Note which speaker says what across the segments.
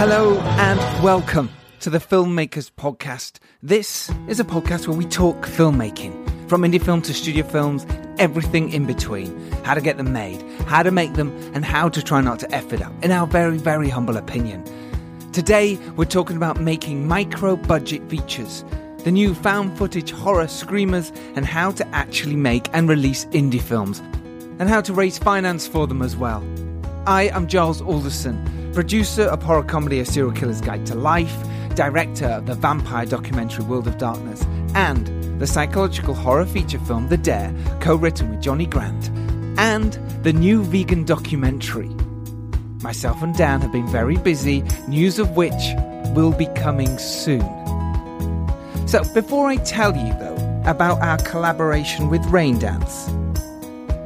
Speaker 1: Hello and welcome to the Filmmakers Podcast. This is a podcast where we talk filmmaking from indie film to studio films, everything in between. How to get them made, how to make them, and how to try not to F it up, in our very, very humble opinion. Today, we're talking about making micro budget features, the new found footage horror screamers, and how to actually make and release indie films, and how to raise finance for them as well. I am Giles Alderson, producer of horror comedy A Serial Killer's Guide to Life, director of the vampire documentary World of Darkness, and the psychological horror feature film The Dare, co written with Johnny Grant, and the new vegan documentary. Myself and Dan have been very busy, news of which will be coming soon. So, before I tell you, though, about our collaboration with Raindance,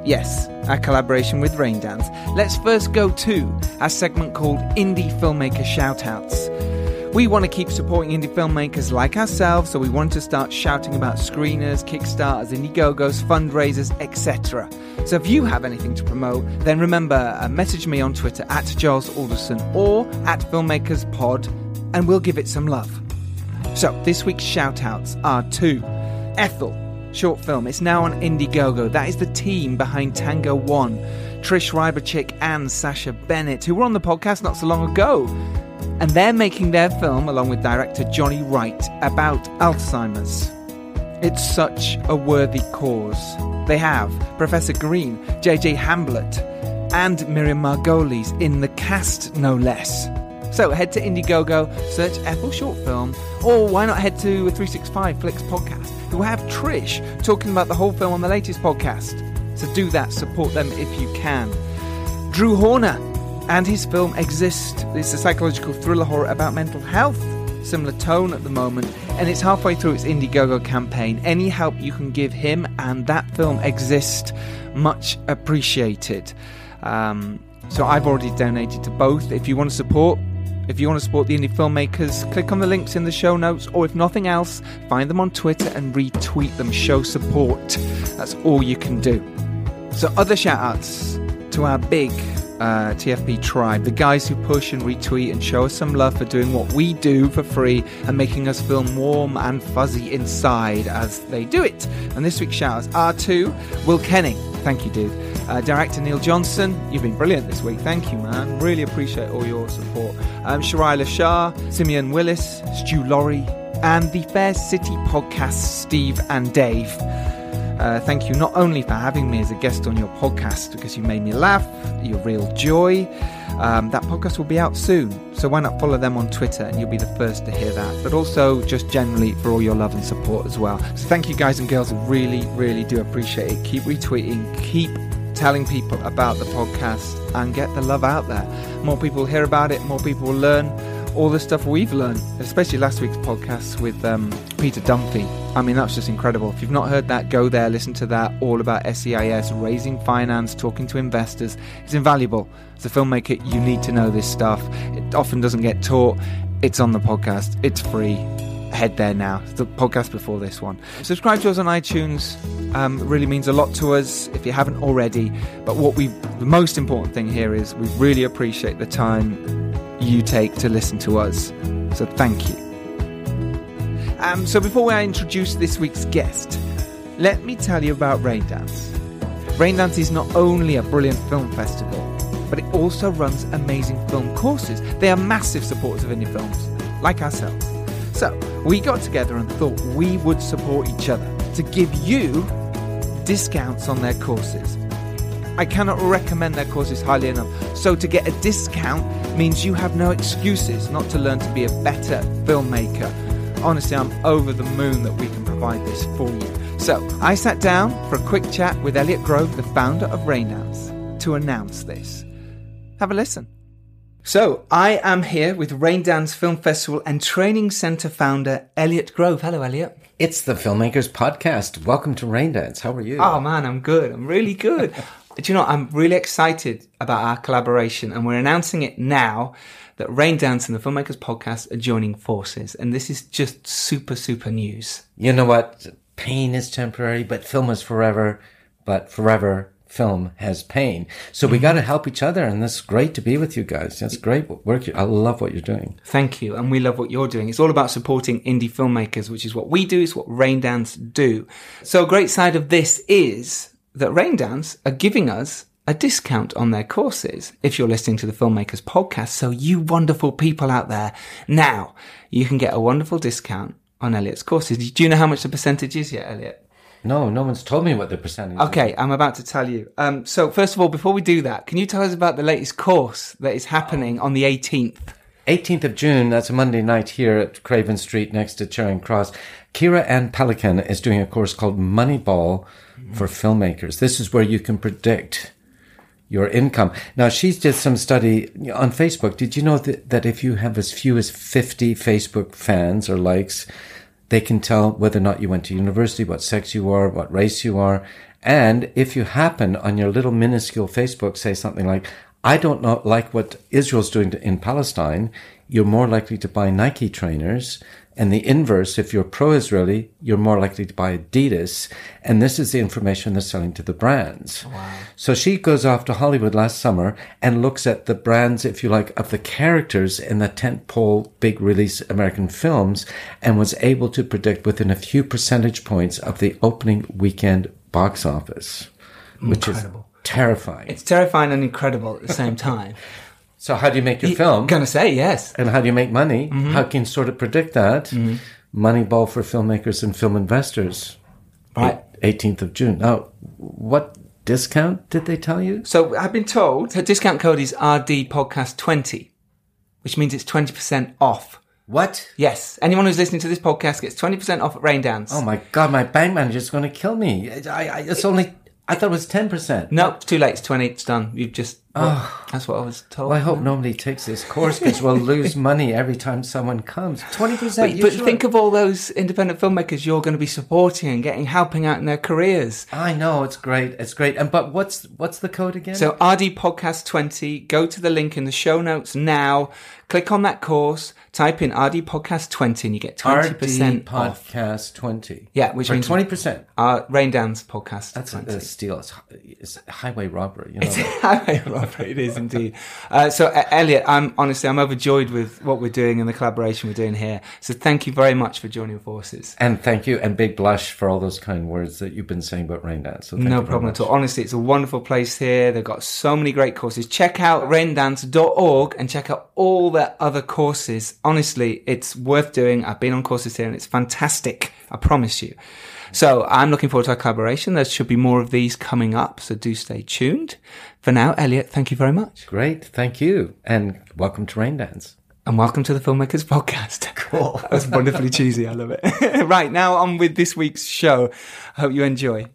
Speaker 1: yes, our collaboration with Raindance, let's first go to our segment called Indie Filmmaker Shoutouts. We want to keep supporting indie filmmakers like ourselves, so we want to start shouting about screeners, Kickstarters, Indiegogos, fundraisers, etc. So if you have anything to promote, then remember, uh, message me on Twitter at Giles Alderson or at FilmmakersPod, and we'll give it some love. So this week's shoutouts are to Ethel, short film. It's now on Indiegogo. That is the team behind Tango One. Trish Ryberchick and Sasha Bennett, who were on the podcast not so long ago. And they're making their film along with director Johnny Wright about Alzheimer's. It's such a worthy cause. They have Professor Green, JJ Hamblett, and Miriam Margolyes in the cast, no less. So head to Indiegogo, search Ethel Short Film, or why not head to 365 Flicks Podcast, who have Trish talking about the whole film on the latest podcast. So do that, support them if you can. Drew Horner and his film Exist. It's a psychological thriller horror about mental health. Similar tone at the moment, and it's halfway through its Indiegogo campaign. Any help you can give him and that film Exist, much appreciated. Um, so I've already donated to both. If you want to support, if you want to support the indie filmmakers, click on the links in the show notes, or if nothing else, find them on Twitter and retweet them. Show support. That's all you can do. So, other shout outs to our big uh, TFP tribe, the guys who push and retweet and show us some love for doing what we do for free and making us feel warm and fuzzy inside as they do it. And this week's shout outs are to Will Kenning. Thank you, dude. Uh, director Neil Johnson, you've been brilliant this week. Thank you, man. Really appreciate all your support. Um, Sharaila Shah, Simeon Willis, Stu Laurie, and the Fair City podcast, Steve and Dave. Uh, thank you not only for having me as a guest on your podcast because you made me laugh, you're real joy. Um, that podcast will be out soon, so why not follow them on Twitter and you'll be the first to hear that. But also, just generally for all your love and support as well. So, thank you, guys and girls. I really, really do appreciate it. Keep retweeting, keep telling people about the podcast, and get the love out there. More people hear about it, more people will learn all the stuff we've learned, especially last week's podcast with um, Peter Dunphy. I mean, that's just incredible. If you've not heard that, go there, listen to that, all about SEIS, raising finance, talking to investors. It's invaluable. As a filmmaker, you need to know this stuff. It often doesn't get taught. It's on the podcast, it's free. Head there now. It's the podcast before this one. Subscribe to us on iTunes. Um, really means a lot to us if you haven't already. But what we, the most important thing here is we really appreciate the time you take to listen to us. So thank you. Um, so before I introduce this week's guest, let me tell you about Raindance. Raindance is not only a brilliant film festival, but it also runs amazing film courses. They are massive supporters of indie films, like ourselves. So we got together and thought we would support each other to give you discounts on their courses. I cannot recommend their courses highly enough. So to get a discount means you have no excuses not to learn to be a better filmmaker. Honestly, I'm over the moon that we can provide this for you. So I sat down for a quick chat with Elliot Grove, the founder of Raindance, to announce this. Have a listen. So I am here with Raindance Film Festival and Training Center founder Elliot Grove. Hello, Elliot.
Speaker 2: It's the Filmmakers Podcast. Welcome to Raindance. How are you?
Speaker 1: Oh man, I'm good. I'm really good. Do you know, I'm really excited about our collaboration and we're announcing it now that Raindance and the Filmmakers Podcast are joining forces. And this is just super, super news.
Speaker 2: You know what? Pain is temporary, but film is forever. But forever, film has pain. So we mm-hmm. got to help each other. And it's great to be with you guys. That's great work. I love what you're doing.
Speaker 1: Thank you. And we love what you're doing. It's all about supporting indie filmmakers, which is what we do. It's what Raindance do. So a great side of this is that Raindance are giving us a discount on their courses if you're listening to the Filmmakers podcast. So you wonderful people out there, now you can get a wonderful discount on Elliot's courses. Do you know how much the percentage is yet, Elliot?
Speaker 2: No, no one's told me what the percentage is.
Speaker 1: Okay,
Speaker 2: is.
Speaker 1: I'm about to tell you. Um, so first of all, before we do that, can you tell us about the latest course that is happening on the 18th?
Speaker 2: 18th of June, that's a Monday night here at Craven Street next to Charing Cross. Kira Ann Pelican is doing a course called Moneyball for filmmakers. This is where you can predict your income. Now, she's did some study on Facebook. Did you know that, that if you have as few as 50 Facebook fans or likes, they can tell whether or not you went to university, what sex you are, what race you are. And if you happen on your little minuscule Facebook say something like, I don't know, like what Israel's doing to, in Palestine, you're more likely to buy Nike trainers. And the inverse, if you're pro-Israeli, you're more likely to buy Adidas. And this is the information they're selling to the brands. Wow. So she goes off to Hollywood last summer and looks at the brands, if you like, of the characters in the tentpole big release American films and was able to predict within a few percentage points of the opening weekend box office, which
Speaker 1: Incredible.
Speaker 2: is terrifying.
Speaker 1: It's terrifying and incredible at the same time.
Speaker 2: So how do you make your film?
Speaker 1: Gonna say yes.
Speaker 2: And how do you make money? Mm-hmm. How can you sort of predict that? Mm-hmm. Moneyball for filmmakers and film investors.
Speaker 1: Right.
Speaker 2: 18th of June. Now, what discount did they tell you?
Speaker 1: So I've been told her discount code is RD Podcast 20, which means it's 20% off.
Speaker 2: What?
Speaker 1: Yes. Anyone who's listening to this podcast gets 20% off at Raindance.
Speaker 2: Oh my God, my bank manager's going to kill me. I, I, it's only, I thought it was 10%.
Speaker 1: No, it's too late. It's 20. It's done. You've just, well, that's what I was told.
Speaker 2: Well, I hope nobody takes this course because we'll lose money every time someone comes. 20%.
Speaker 1: But, but
Speaker 2: sure?
Speaker 1: think of all those independent filmmakers you're going to be supporting and getting helping out in their careers.
Speaker 2: I know, it's great. It's great. And, but what's, what's the code again?
Speaker 1: So RD Podcast 20, go to the link in the show notes now, click on that course, type in RD Podcast 20 and you get 20%
Speaker 2: RD
Speaker 1: off.
Speaker 2: Podcast 20.
Speaker 1: Yeah, which
Speaker 2: Or
Speaker 1: means
Speaker 2: 20%.
Speaker 1: uh, Raindance Podcast
Speaker 2: That's a,
Speaker 1: 20.
Speaker 2: a steal. It's, it's highway robbery. You know
Speaker 1: It's highway robbery, it is indeed. Uh, so, uh, Elliot, I'm honestly, I'm overjoyed with what we're doing and the collaboration we're doing here. So, thank you very much for joining forces.
Speaker 2: And thank you, and big blush for all those kind words that you've been saying about Raindance. So thank
Speaker 1: No problem
Speaker 2: much.
Speaker 1: at all. Honestly, it's a wonderful place here. They've got so many great courses. Check out raindance.org and check out all their other courses. Honestly, it's worth doing. I've been on courses here and it's fantastic. I promise you. So I'm looking forward to our collaboration. There should be more of these coming up. So do stay tuned. For now, Elliot, thank you very much.
Speaker 2: Great, thank you, and welcome to Raindance.
Speaker 1: And welcome to the Filmmakers Podcast.
Speaker 2: Cool.
Speaker 1: that was wonderfully cheesy. I love it. right, now on with this week's show. I hope you enjoy.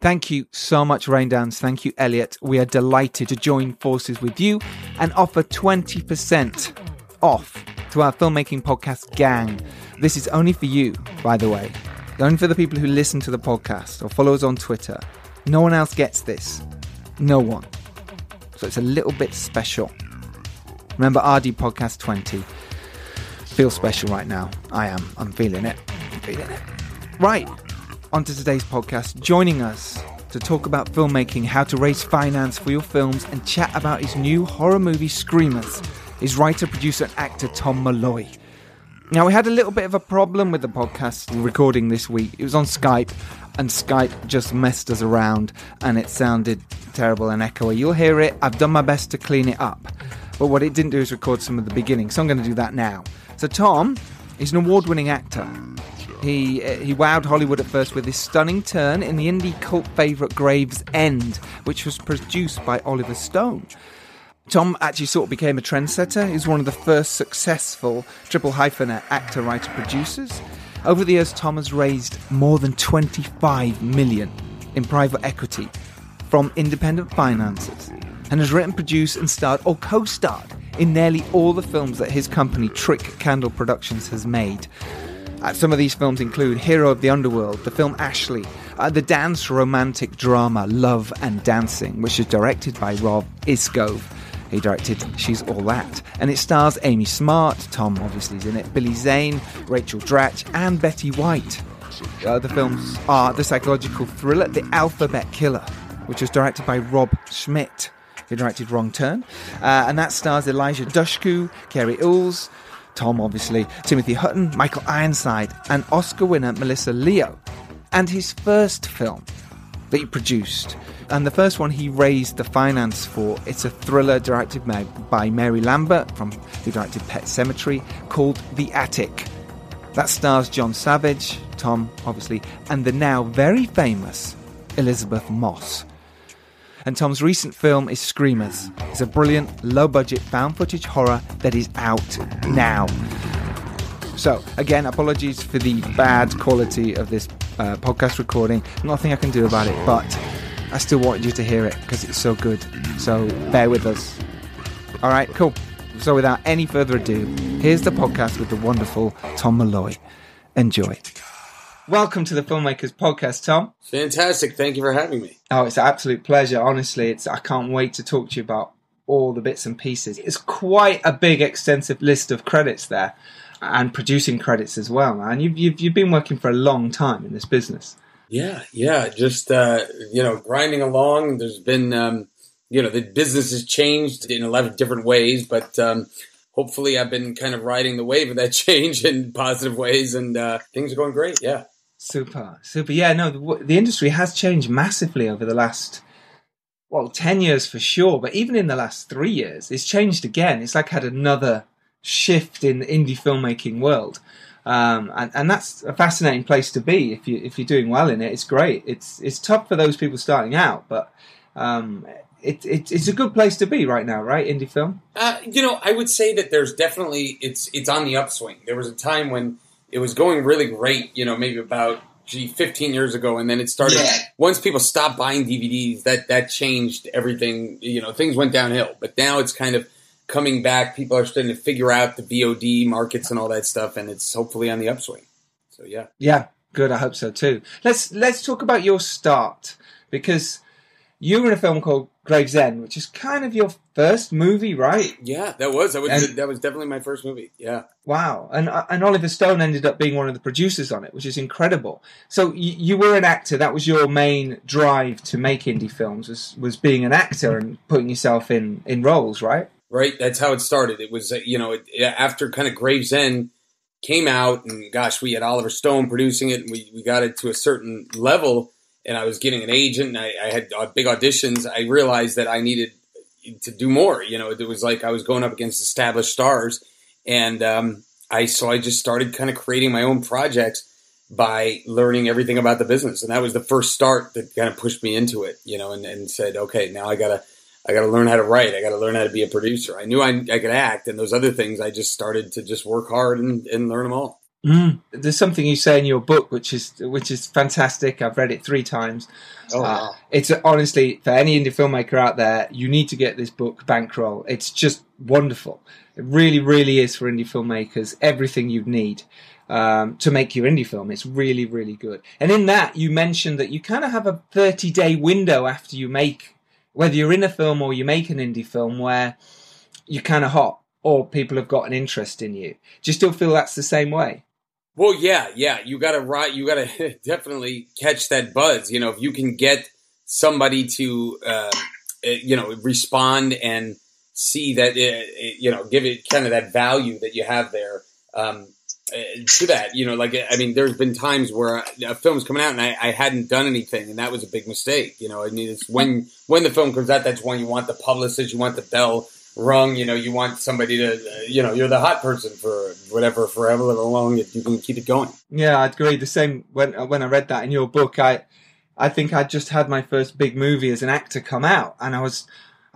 Speaker 1: Thank you so much, Raindance. Thank you, Elliot. We are delighted to join forces with you and offer 20% off to our filmmaking podcast gang. This is only for you, by the way. Only for the people who listen to the podcast or follow us on Twitter. No one else gets this. No one. So it's a little bit special. Remember RD Podcast 20. Feels special right now. I am. I'm feeling it. I'm feeling it. Right. On to today's podcast. Joining us to talk about filmmaking, how to raise finance for your films, and chat about his new horror movie Screamers is writer, producer, and actor Tom Malloy. Now, we had a little bit of a problem with the podcast recording this week. It was on Skype, and Skype just messed us around, and it sounded terrible and echoey. You'll hear it. I've done my best to clean it up. But what it didn't do is record some of the beginning, so I'm going to do that now. So, Tom is an award winning actor. He, uh, he wowed Hollywood at first with his stunning turn in the indie cult favourite Graves End, which was produced by Oliver Stone. Tom actually sort of became a trendsetter. He's one of the first successful triple hyphenate actor, writer, producers. Over the years, Tom has raised more than 25 million in private equity from independent financiers and has written, produced, and starred or co starred in nearly all the films that his company Trick Candle Productions has made. Uh, some of these films include Hero of the Underworld, the film Ashley, uh, the dance romantic drama Love and Dancing, which is directed by Rob Iscove. He directed She's All That, and it stars Amy Smart, Tom obviously is in it, Billy Zane, Rachel Dratch, and Betty White. Uh, the films are the psychological thriller The Alphabet Killer, which was directed by Rob Schmidt, who directed Wrong Turn. Uh, and that stars Eliza Dushku, Cary Elwes, Tom, obviously, Timothy Hutton, Michael Ironside, and Oscar winner Melissa Leo. And his first film that he produced. And the first one he raised the finance for. It's a thriller directed by Mary Lambert, from who directed Pet Sematary called The Attic. That stars John Savage, Tom, obviously, and the now very famous Elisabeth Moss. And Tom's recent film is Screamers. It's a brilliant, low budget found footage horror that is out now. So, again, apologies for the bad quality of this uh, podcast recording. Nothing I can do about it, but I still wanted you to hear it because it's so good. So, bear with us. All right, cool. So, without any further ado, here's the podcast with the wonderful Tom Malloy. Enjoy. Welcome to the Filmmakers Podcast, Tom.
Speaker 3: Fantastic. Thank you for having me.
Speaker 1: Oh, it's an absolute pleasure. Honestly, it's I can't wait to talk to you about all the bits and pieces. It's quite a big, extensive list of credits there and producing credits as well. And you've, you've, you've been working for a long time in this business.
Speaker 3: Yeah, yeah, just uh, you know, grinding along. There's been um, you know the business has changed in a lot of different ways, but um, hopefully I've been kind of riding the wave of that change in positive ways, and uh, things are going great. Yeah,
Speaker 1: super, super. Yeah, no, the, the industry has changed massively over the last well, 10 years for sure, but even in the last three years, it's changed again. It's like had another shift in the indie filmmaking world. Um, and, and that's a fascinating place to be if you if you're doing well in it. It's great. It's it's tough for those people starting out, but um, it, it, it's a good place to be right now, right? Indie film.
Speaker 3: Uh, you know, I would say that there's definitely it's it's on the upswing. There was a time when it was going really great. You know, maybe about gee, 15 years ago, and then it started. Yeah. Once people stopped buying DVDs, that that changed everything. You know, things went downhill. But now it's kind of coming back. People are starting to figure out the VOD markets and all that stuff, and it's hopefully on the upswing. So yeah,
Speaker 1: yeah, good. I hope so too. Let's let's talk about your start because you were in a film called Gravesend, which is kind of your first movie, right?
Speaker 3: Yeah, that was that was and, that was definitely my first movie. Yeah.
Speaker 1: Wow, and uh, and Oliver Stone ended up being one of the producers on it, which is incredible. So you, you were an actor. That was your main drive to make indie films was was being an actor and putting yourself in in roles, right?
Speaker 3: Right? That's how it started. It was, uh, you know, it, after kind of Gravesend came out, and gosh, we had Oliver Stone producing it, and we, we got it to a certain level, and I was getting an agent, and I, I had uh, big auditions. I realized that I needed to do more. You know, it was like I was going up against established stars, and um, I so I just started kind of creating my own projects by learning everything about the business, and that was the first start that kind of pushed me into it. You know, and, and said, okay, now I gotta I got to learn how to write. I got to learn how to be a producer. I knew I, I could act, and those other things. I just started to just work hard and, and learn them all.
Speaker 1: Mm. There's something you say in your book, which is which is fantastic. I've read it three times. Oh, uh, it's honestly for any indie filmmaker out there, you need to get this book bankroll. It's just wonderful. It really, really is for indie filmmakers. Everything you need um, to make your indie film. It's really, really good. And in that, you mentioned that you kind of have a 30 day window after you make whether you're in a film or you make an indie film where you're kind of hot or people have got an interest in you. Do you still feel that's the same way?
Speaker 3: Well, yeah, yeah. You got to right. You got to definitely catch that buzz. You know, if you can get somebody to, uh, eh, you know, respond and see that, uh, you know, give it kind of that value that you have there. Um, to that, you know, like I mean, there's been times where a film's coming out and I, I, hadn't done anything, and that was a big mistake. You know, I mean, it's when when the film comes out, that's when you want the publicist, you want the bell rung, you know, you want somebody to, uh, you know, you're the hot person for whatever, forever long, you can keep it going.
Speaker 1: Yeah, I'd agree. The same when when I read that in your book, I I think I just had my first big movie as an actor come out, and I was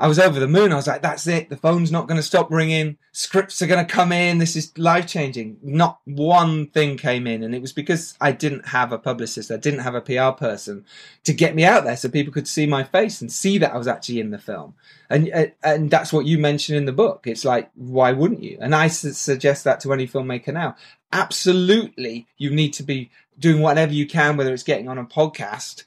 Speaker 1: I was over the moon. I was like, that's it. The phone's not going to stop ringing. Scripts are going to come in. This is life changing. Not one thing came in. And it was because I didn't have a publicist. I didn't have a PR person to get me out there so people could see my face and see that I was actually in the film. And, uh, and that's what you mentioned in the book. It's like, why wouldn't you? And I suggest that to any filmmaker now. Absolutely. You need to be doing whatever you can, whether it's getting on a podcast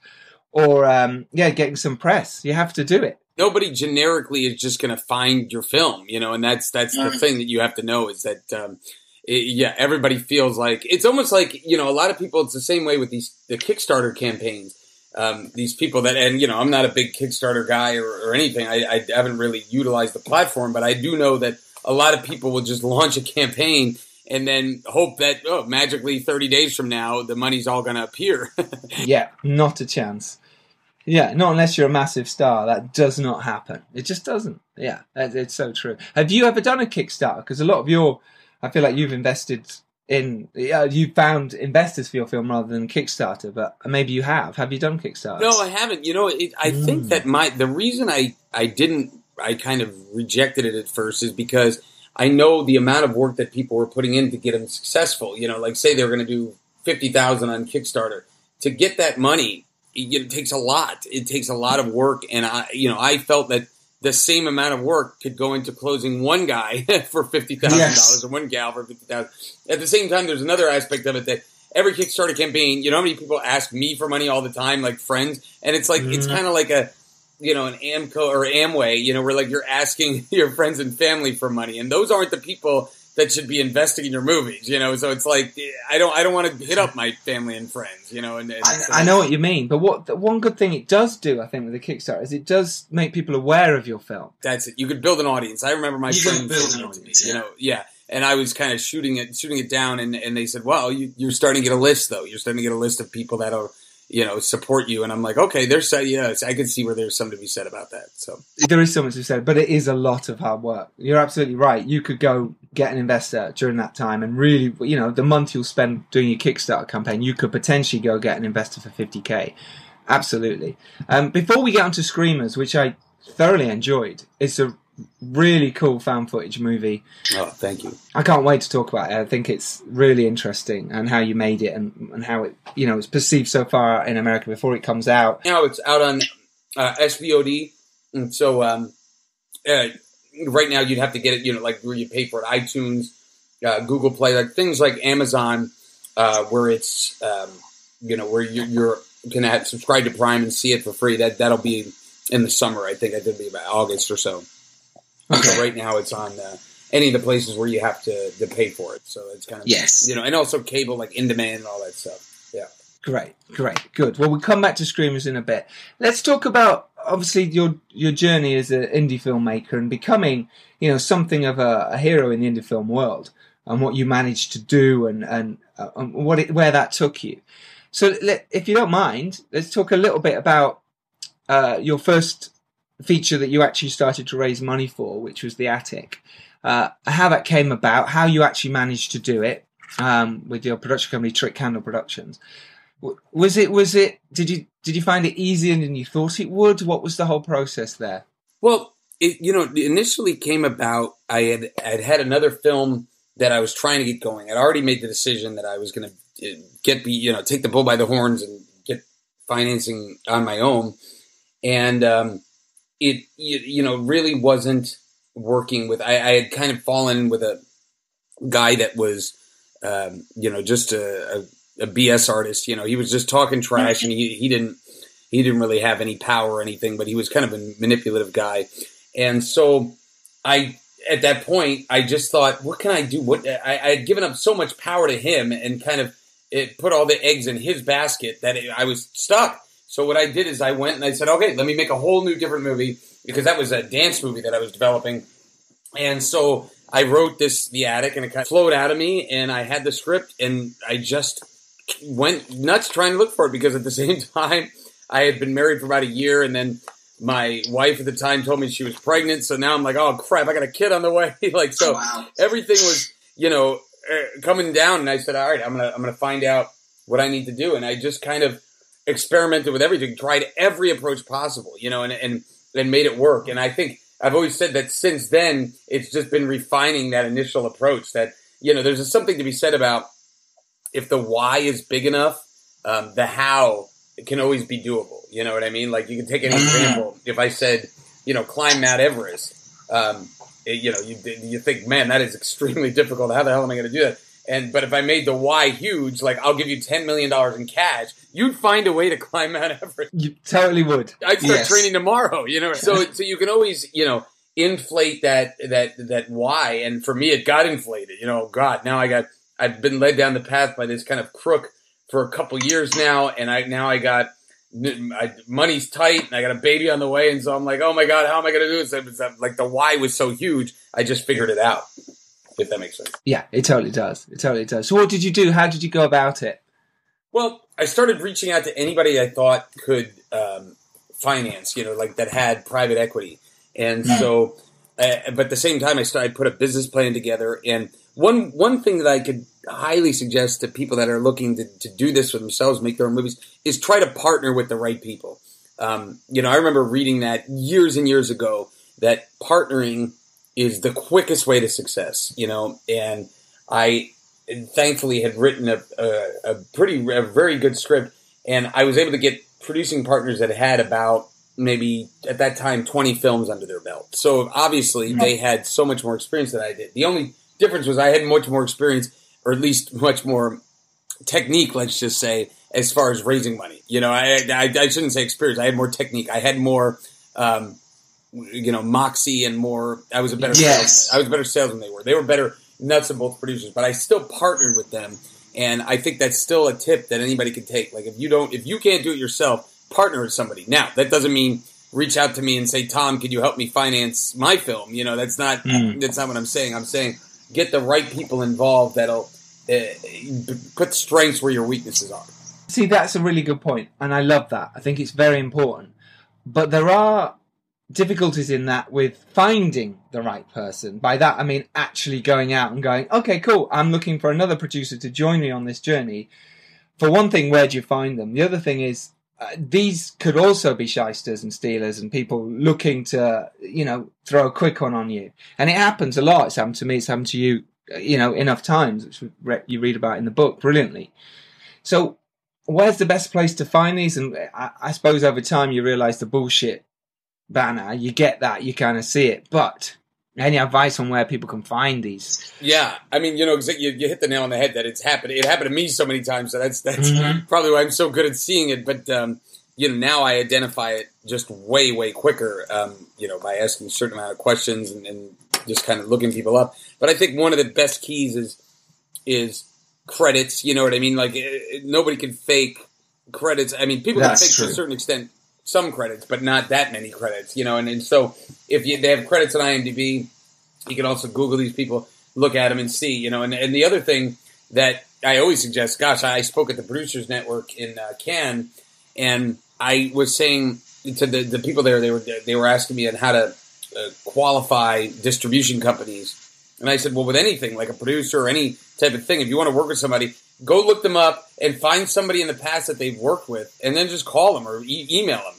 Speaker 1: or, um, yeah, getting some press. You have to do it
Speaker 3: nobody generically is just going to find your film, you know, and that's that's the thing that you have to know is that um, it, yeah, everybody feels like it's almost like you know a lot of people. It's the same way with these the Kickstarter campaigns. um, these people that, and you know, I'm not a big Kickstarter guy or, or anything. I, I haven't really utilized the platform, but I do know that a lot of people will just launch a campaign and then hope that oh magically 30 days from now the money's all going to appear
Speaker 1: yeah not a chance yeah not unless you're a massive star that does not happen it just doesn't yeah it's so true have you ever done a kickstarter because a lot of your i feel like you've invested in uh, you found investors for your film rather than Kickstarter, but maybe you have. Have you done Kickstarter?
Speaker 3: No, I haven't. You know, it, I mm. think that my the reason I I didn't I kind of rejected it at first is because I know the amount of work that people were putting in to get them successful. You know, like say they were going to do fifty thousand on Kickstarter to get that money. It, it takes a lot. It takes a lot of work, and I, you know, I felt that the same amount of work could go into closing one guy for fifty thousand yes. dollars or one gal for fifty thousand. At the same time, there's another aspect of it that every Kickstarter campaign, you know how many people ask me for money all the time, like friends, and it's like mm-hmm. it's kind of like a you know an Amco or Amway, you know, where like you're asking your friends and family for money, and those aren't the people that should be investing in your movies, you know. So it's like I don't I don't want to hit up my family and friends, you know. And, and
Speaker 1: I, I, know what you mean, but what the one good thing it does do, I think, with the Kickstarter is it does make people aware of your film.
Speaker 3: That's it. You could build an audience. I remember my
Speaker 4: you
Speaker 3: friends
Speaker 4: build an audience,
Speaker 3: me, yeah. you know, yeah. And I was kind of shooting it, shooting it down, and, and they said, "Well, you, you're starting to get a list, though. You're starting to get a list of people that are." You know, support you. And I'm like, okay, there's, so, yeah, I can see where there's something to be said about that. So
Speaker 1: there is something to be said, but it is a lot of hard work. You're absolutely right. You could go get an investor during that time and really, you know, the month you'll spend doing your Kickstarter campaign, you could potentially go get an investor for 50k. Absolutely. Um, before we get onto Screamers, which I thoroughly enjoyed, it's a really cool found footage movie.
Speaker 3: Oh, thank you.
Speaker 1: I can't wait to talk about it. I think it's really interesting and how you made it and, and how it, you know, it's perceived so far in America before it comes out.
Speaker 3: Now it's out on uh, SVOD. And so, um, uh, right now you'd have to get it, you know, like where you pay for it, iTunes, uh, Google Play, like things like Amazon, uh, where it's, um, you know, where you're, you're can have, subscribe to Prime and see it for free. That that'll be in the summer. I think I did be about August or so. Okay. So right now it's on uh, any of the places where you have to, to pay for it. So it's kind of
Speaker 4: yes,
Speaker 3: you know, and also cable like in demand and all that stuff. Yeah.
Speaker 1: Great, great, good. Well, we'll come back to Screamers in a bit. Let's talk about obviously your your journey as an indie filmmaker and becoming, you know, something of a, a hero in the indie film world and what you managed to do and and, uh, and what it, where that took you. So, let, if you don't mind, let's talk a little bit about uh, your first feature that you actually started to raise money for, which was the attic. Uh, how that came about, how you actually managed to do it um, with your production company, Trick Candle Productions. Was it? Was it? Did you did you find it easier than you thought it would? What was the whole process there?
Speaker 3: Well, it, you know, initially came about. I had had had another film that I was trying to get going. I'd already made the decision that I was going to uh, get, you know, take the bull by the horns and get financing on my own. And um, it you know really wasn't working with. I, I had kind of fallen with a guy that was um, you know just a, a, a, BS artist. You know, he was just talking trash, and he he didn't he didn't really have any power or anything, but he was kind of a manipulative guy, and so I. At that point, I just thought, "What can I do?" What I, I had given up so much power to him, and kind of it put all the eggs in his basket that it, I was stuck. So what I did is I went and I said, okay, let me make a whole new different movie because that was a dance movie that I was developing. And so I wrote this, The Attic, and it kind of flowed out of me. And I had the script and I just went nuts trying to look for it because at the same time, I had been married for about a year and then my wife at the time told me she was pregnant. So now I'm like, oh crap, I got a kid on the way. like, so wow. everything was, you know, uh, coming down. And I said, all right, I'm going to, I'm going to find out what I need to do. And I just kind of, experimented with everything, tried every approach possible, you know, and, and, and made it work. And I think I've always said that since then, it's just been refining that initial approach that, you know, there's something to be said about if the why is big enough, um, the how can always be doable. You know what I mean? Like you can take an mm. example. If I said, you know, climb Mount Everest, um, it, you know, you, you think, man, that is extremely difficult. How the hell am I going to do that? And but if I made the Y huge, like I'll give you ten million dollars in cash, you'd find a way to climb Mount Everest.
Speaker 1: You totally would.
Speaker 3: I'd start yes. training tomorrow. You know, so so you can always you know inflate that that that why. And for me, it got inflated. You know, God, now I got I've been led down the path by this kind of crook for a couple years now, and I now I got I, money's tight and I got a baby on the way, and so I'm like, oh my god, how am I going to do this? It's, like the why was so huge, I just figured it out. If that makes sense.
Speaker 1: Yeah, it totally does. It totally does. So, what did you do? How did you go about it?
Speaker 3: Well, I started reaching out to anybody I thought could um, finance, you know, like that had private equity, and mm. so. Uh, but at the same time, I started I put a business plan together, and one one thing that I could highly suggest to people that are looking to, to do this for themselves, make their own movies, is try to partner with the right people. Um, you know, I remember reading that years and years ago that partnering is the quickest way to success. You know, and I thankfully had written a, a, a pretty a very good script, and I was able to get producing partners that had about maybe at that time 20 films under their belt. So obviously they had so much more experience than I did. The only difference was I had much more experience or at least much more technique, let's just say, as far as raising money. You know, I, I, I shouldn't say experience. I had more technique. I had more, um, you know, moxie and more. I was a better.
Speaker 1: Yes.
Speaker 3: Salesman. I was a better salesman. They were. They were better nuts of both producers, but I still partnered with them, and I think that's still a tip that anybody can take. Like if you don't, if you can't do it yourself, partner with somebody. Now that doesn't mean reach out to me and say, Tom, could you help me finance my film? You know, that's not mm. that's not what I'm saying. I'm saying get the right people involved that'll uh, put strengths where your weaknesses are.
Speaker 1: See, that's a really good point, and I love that. I think it's very important. But there are difficulties in that with finding the right person. By that, I mean actually going out and going, okay, cool, I'm looking for another producer to join me on this journey. For one thing, where do you find them? The other thing is, uh, these could also be shysters and stealers and people looking to, you know, throw a quick one on you. And it happens a lot. It's happened to me. It's happened to you, uh, you know, enough times, which you read about in the book brilliantly. So where's the best place to find these? And I, I suppose over time you realize the bullshit banner, you get that, you kind of see it. But any advice on where people can find these?
Speaker 3: Yeah, I mean, you know, you, you hit the nail on the head that it's happened. It happened to me so many times, so that's that's mm-hmm. probably why I'm so good at seeing it. But um, you know, now I identify it just way way quicker. Um, you know, by asking a certain amount of questions and, and just kind of looking people up. But I think one of the best keys is is credits. You know what I mean? Like it, nobody can fake credits. I mean, people that's can fake true. to a certain extent some credits, but not that many credits, you know. And, and so if you, they have credits on IMDb, you can also Google these people, look at them, and see, you know. And, and the other thing that I always suggest, gosh, I spoke at the Producers Network in uh, Cannes, and I was saying to the, the people there, they were they were asking me on how to uh, qualify distribution companies, and I said, well, with anything like a producer or any type of thing, if you want to work with somebody, go look them up and find somebody in the past that they've worked with, and then just call them or e- email them.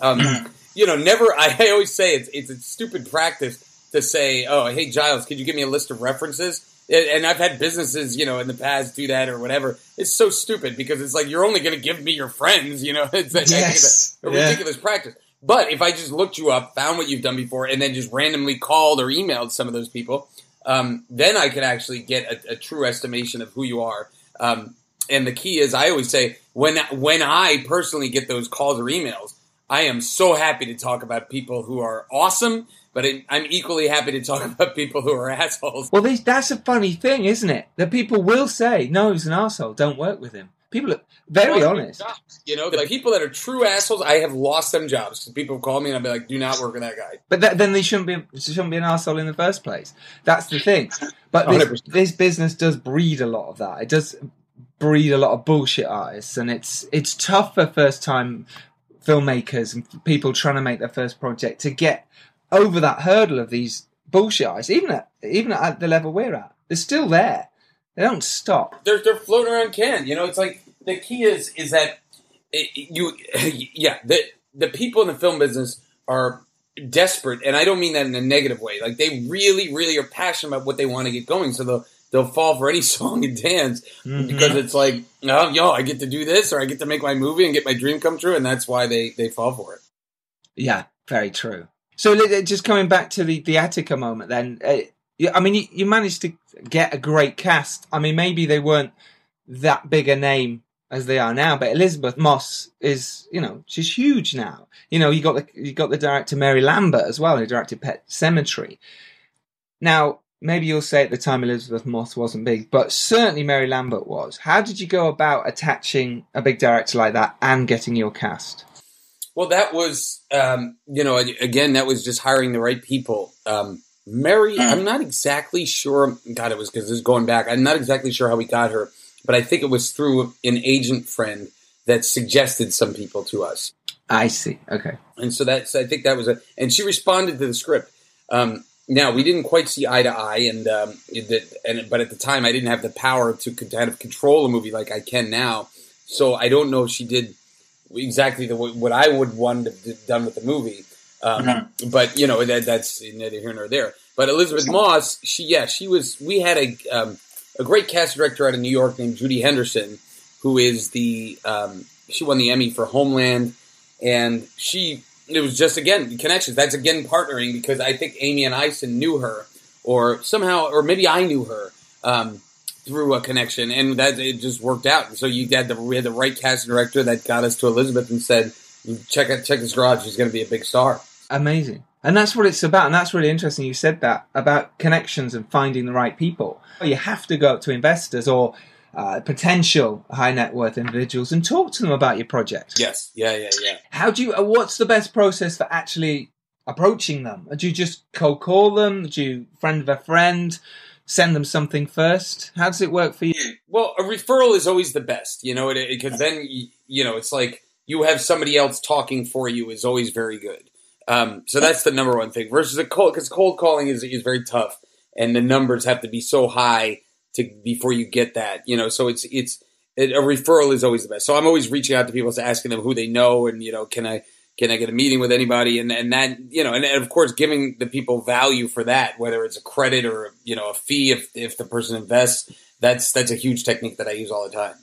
Speaker 3: Um, you know, never. I, I always say it's it's a stupid practice to say, "Oh, hey Giles, could you give me a list of references?" And I've had businesses, you know, in the past do that or whatever. It's so stupid because it's like you're only going to give me your friends, you know. It's a, yes. a, a ridiculous yeah. practice. But if I just looked you up, found what you've done before, and then just randomly called or emailed some of those people, um, then I could actually get a, a, true estimation of who you are. Um, and the key is, I always say when when I personally get those calls or emails, I am so happy to talk about people who are awesome, but I'm equally happy to talk about people who are assholes.
Speaker 1: Well, that's a funny thing, isn't it? That people will say, "No, he's an asshole. Don't work with him." People are very honest.
Speaker 3: You know, the like, people that are true assholes, I have lost them jobs because people call me and I'll be like, "Do not work with that guy."
Speaker 1: But that, then they shouldn't be shouldn't be an asshole in the first place. That's the thing. But this, this, business does breed a lot of that. It does breed a lot of bullshit artists, and it's it's tough for first time filmmakers and people trying to make their first project to get over that hurdle of these bullshit artists. Even at even at the level we're at, they're still there. They don't stop.
Speaker 3: They're they're floating around Cannes. You know, it's like the key is is that it, you yeah the the people in the film business are desperate, and I don't mean that in a negative way. Like they really really are passionate about what they want to get going, so they'll they'll fall for any song and dance mm-hmm. because it's like, oh, yo, I get to do this or I get to make my movie and get my dream come true, and that's why they they fall for it.
Speaker 1: Yeah, very true. So just coming back to the the Attica moment, then. Uh, I mean, you, you managed to get a great cast. I mean, maybe they weren't that big a name as they are now, but Elisabeth Moss is, you know, she's huge now. You know, you got the you got the director Mary Lambert as well, who directed Pet Sematary. Now, maybe you'll say at the time Elisabeth Moss wasn't big, but certainly Mary Lambert was. How did you go about attaching a big director like that and getting your cast?
Speaker 3: Well, that was, um, you know, again, that was just hiring the right people. Um, Mary, I'm not exactly sure. God, it was because this is going back. I'm not exactly sure how we got her, but I think it was through an agent friend that suggested some people to us.
Speaker 1: I see. Okay.
Speaker 3: And so that's, I think that was a, and she responded to the script. Um, now we didn't quite see eye to eye, and um, it, and but at the time I didn't have the power to kind of control a movie like I can now. So I don't know if she did exactly the what I would want to have done with the movie. Um, mm-hmm. But you know that that's neither here nor there. But Elisabeth Moss, she yeah, she was. We had a um, a great cast director out of New York named Judy Henderson, who is the um, she won the Emmy for Homeland, and she it was just again connections. That's again partnering because I think Amy and Ison knew her, or somehow, or maybe I knew her um, through a connection, and that it just worked out. And so you had the we had the right casting director that got us to Elizabeth and said, "Check out, check this garage. She's going to be a big star."
Speaker 1: Amazing. And that's what it's about. And that's really interesting. You said that about connections and finding the right people. You have to go up to investors or uh, potential high net worth individuals and talk to them about your project.
Speaker 3: Yes. Yeah. Yeah. Yeah.
Speaker 1: How do you? Uh, what's the best process for actually approaching them? Do you just cold call them? Do you friend of a friend? Send them something first. How does it work for you?
Speaker 3: Well, a referral is always the best, you know, because then you know it's like you have somebody else talking for you is always very good. Um, so that's the number one thing versus a cold because cold calling is is very tough, and the numbers have to be so high to before you get that. You know, so it's it's it, a referral is always the best. So I'm always reaching out to people, asking them who they know, and you know, can I can I get a meeting with anybody, and and that you know, and, and of course, giving the people value for that, whether it's a credit or you know a fee if if the person invests. That's that's a huge technique that I use all the time.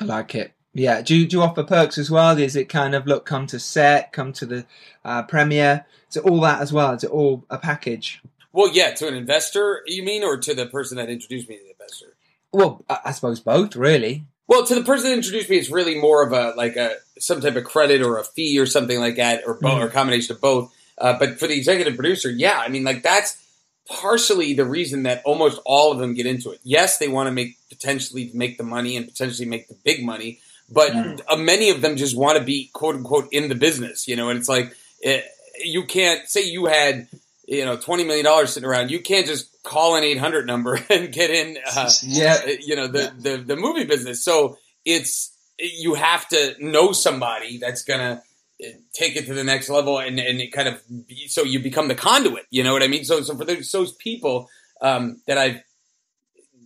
Speaker 1: I like it. Yeah. Do you, do you offer perks as well? Is it kind of look, come to set, come to the uh, premiere? Is it all that as well? Is it all a package?
Speaker 3: Well, yeah, to an investor, you mean, or to the person that introduced me to the investor?
Speaker 1: Well, I suppose both, really.
Speaker 3: Well, to the person that introduced me, it's really more of a like a some type of credit or a fee or something like that, or both, mm. or a combination of both. Uh, but for the executive producer, yeah, I mean, like that's partially the reason that almost all of them get into it. Yes, they want to make potentially make the money and potentially make the big money, but mm. uh, many of them just want to be quote unquote in the business, you know. And it's like it, eh, you can't say you had you know twenty million dollars sitting around. You can't just call an eight hundred number and get in. Uh, yeah, you know the, the the movie business. So it's you have to know somebody that's gonna uh, take it to the next level and and it kind of be, so you become the conduit. You know what I mean? So so for those, those people um, that I've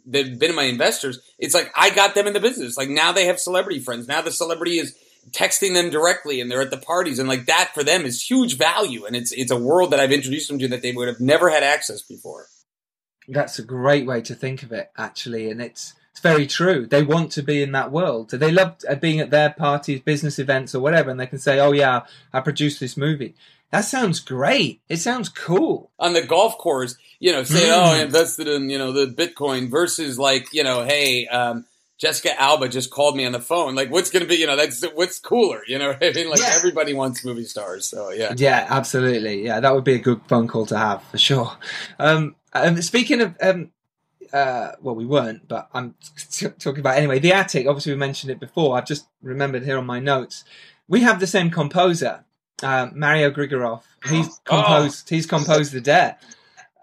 Speaker 3: that been my investors, it's like I got them in the business. Like now they have celebrity friends. Now the celebrity is texting them directly and they're at the parties and like that for them is huge value and it's it's a world that I've introduced them to that they would have never had access before.
Speaker 1: That's a great way to think of it actually and it's it's very true. They want to be in that world. They love uh, being at their parties, business events or whatever and they can say, "Oh yeah, I produced this movie." That sounds great. It sounds cool.
Speaker 3: On the golf course, you know, say, mm. "Oh, I invested in, you know, the Bitcoin" versus like, you know, "Hey, um, Jessica Alba just called me on the phone. Like, what's going to be, you know, that's what's cooler, you know? I mean, like yeah. everybody wants movie stars, so yeah,
Speaker 1: yeah, absolutely, yeah, that would be a good phone call to have for sure. Um, um speaking of, um, uh, well, we weren't, but I'm t- talking about anyway. The attic. Obviously, we mentioned it before. I've just remembered here on my notes. We have the same composer, uh, Mario Grigorov. He's oh. composed. Oh. He's composed the Dare,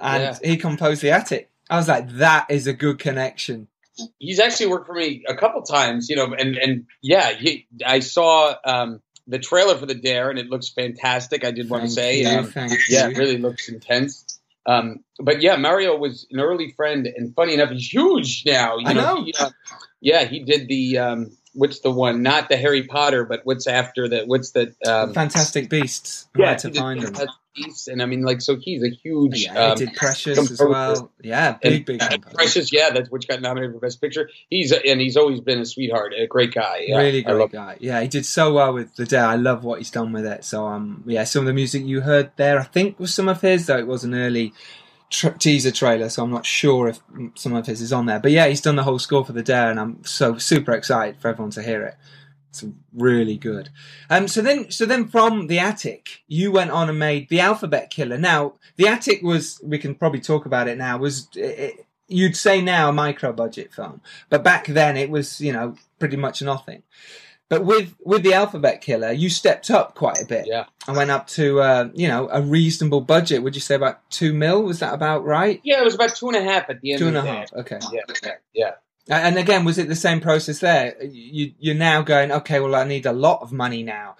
Speaker 1: and yeah. he composed the attic. I was like, that is a good connection
Speaker 3: he's actually worked for me a couple times, you know, and and yeah, he, I saw um, the trailer for the Dare, and it looks fantastic. I did want to say, um, yeah, it really looks intense. Um, but yeah, Mario was an early friend, and funny enough, he's huge now. You
Speaker 1: I know. know.
Speaker 3: He, uh, yeah, he did the um, what's the one? Not the Harry Potter, but what's after the what's the um,
Speaker 1: Fantastic Beasts?
Speaker 3: Yeah, to find them. And I mean, like, so he's a huge.
Speaker 1: Yeah, um, did Precious composer. as well. Yeah, big, big.
Speaker 3: Uh, Precious, yeah, that's which got nominated for Best Picture. He's and he's always been a sweetheart, a great guy. Yeah,
Speaker 1: really great guy. Yeah, he did so well with the day. I love what he's done with it. So um, yeah, some of the music you heard there, I think, was some of his, though it was an early tra- teaser trailer, so I'm not sure if some of his is on there. But yeah, he's done the whole score for the Dare, and I'm so super excited for everyone to hear it. It's really good. Um, so then, so then from the attic, you went on and made the Alphabet Killer. Now, the attic was we can probably talk about it now. Was it, you'd say now a micro budget film, but back then it was you know pretty much nothing. But with with the Alphabet Killer, you stepped up quite a bit.
Speaker 3: Yeah.
Speaker 1: and went up to uh, you know a reasonable budget. Would you say about two mil? Was that about right?
Speaker 3: Yeah, it was about two and a half at the end.
Speaker 1: Two and
Speaker 3: the
Speaker 1: half. Okay.
Speaker 3: Yeah, yeah.
Speaker 1: And again, was it the same process there? You, you're now going, okay, well, I need a lot of money now.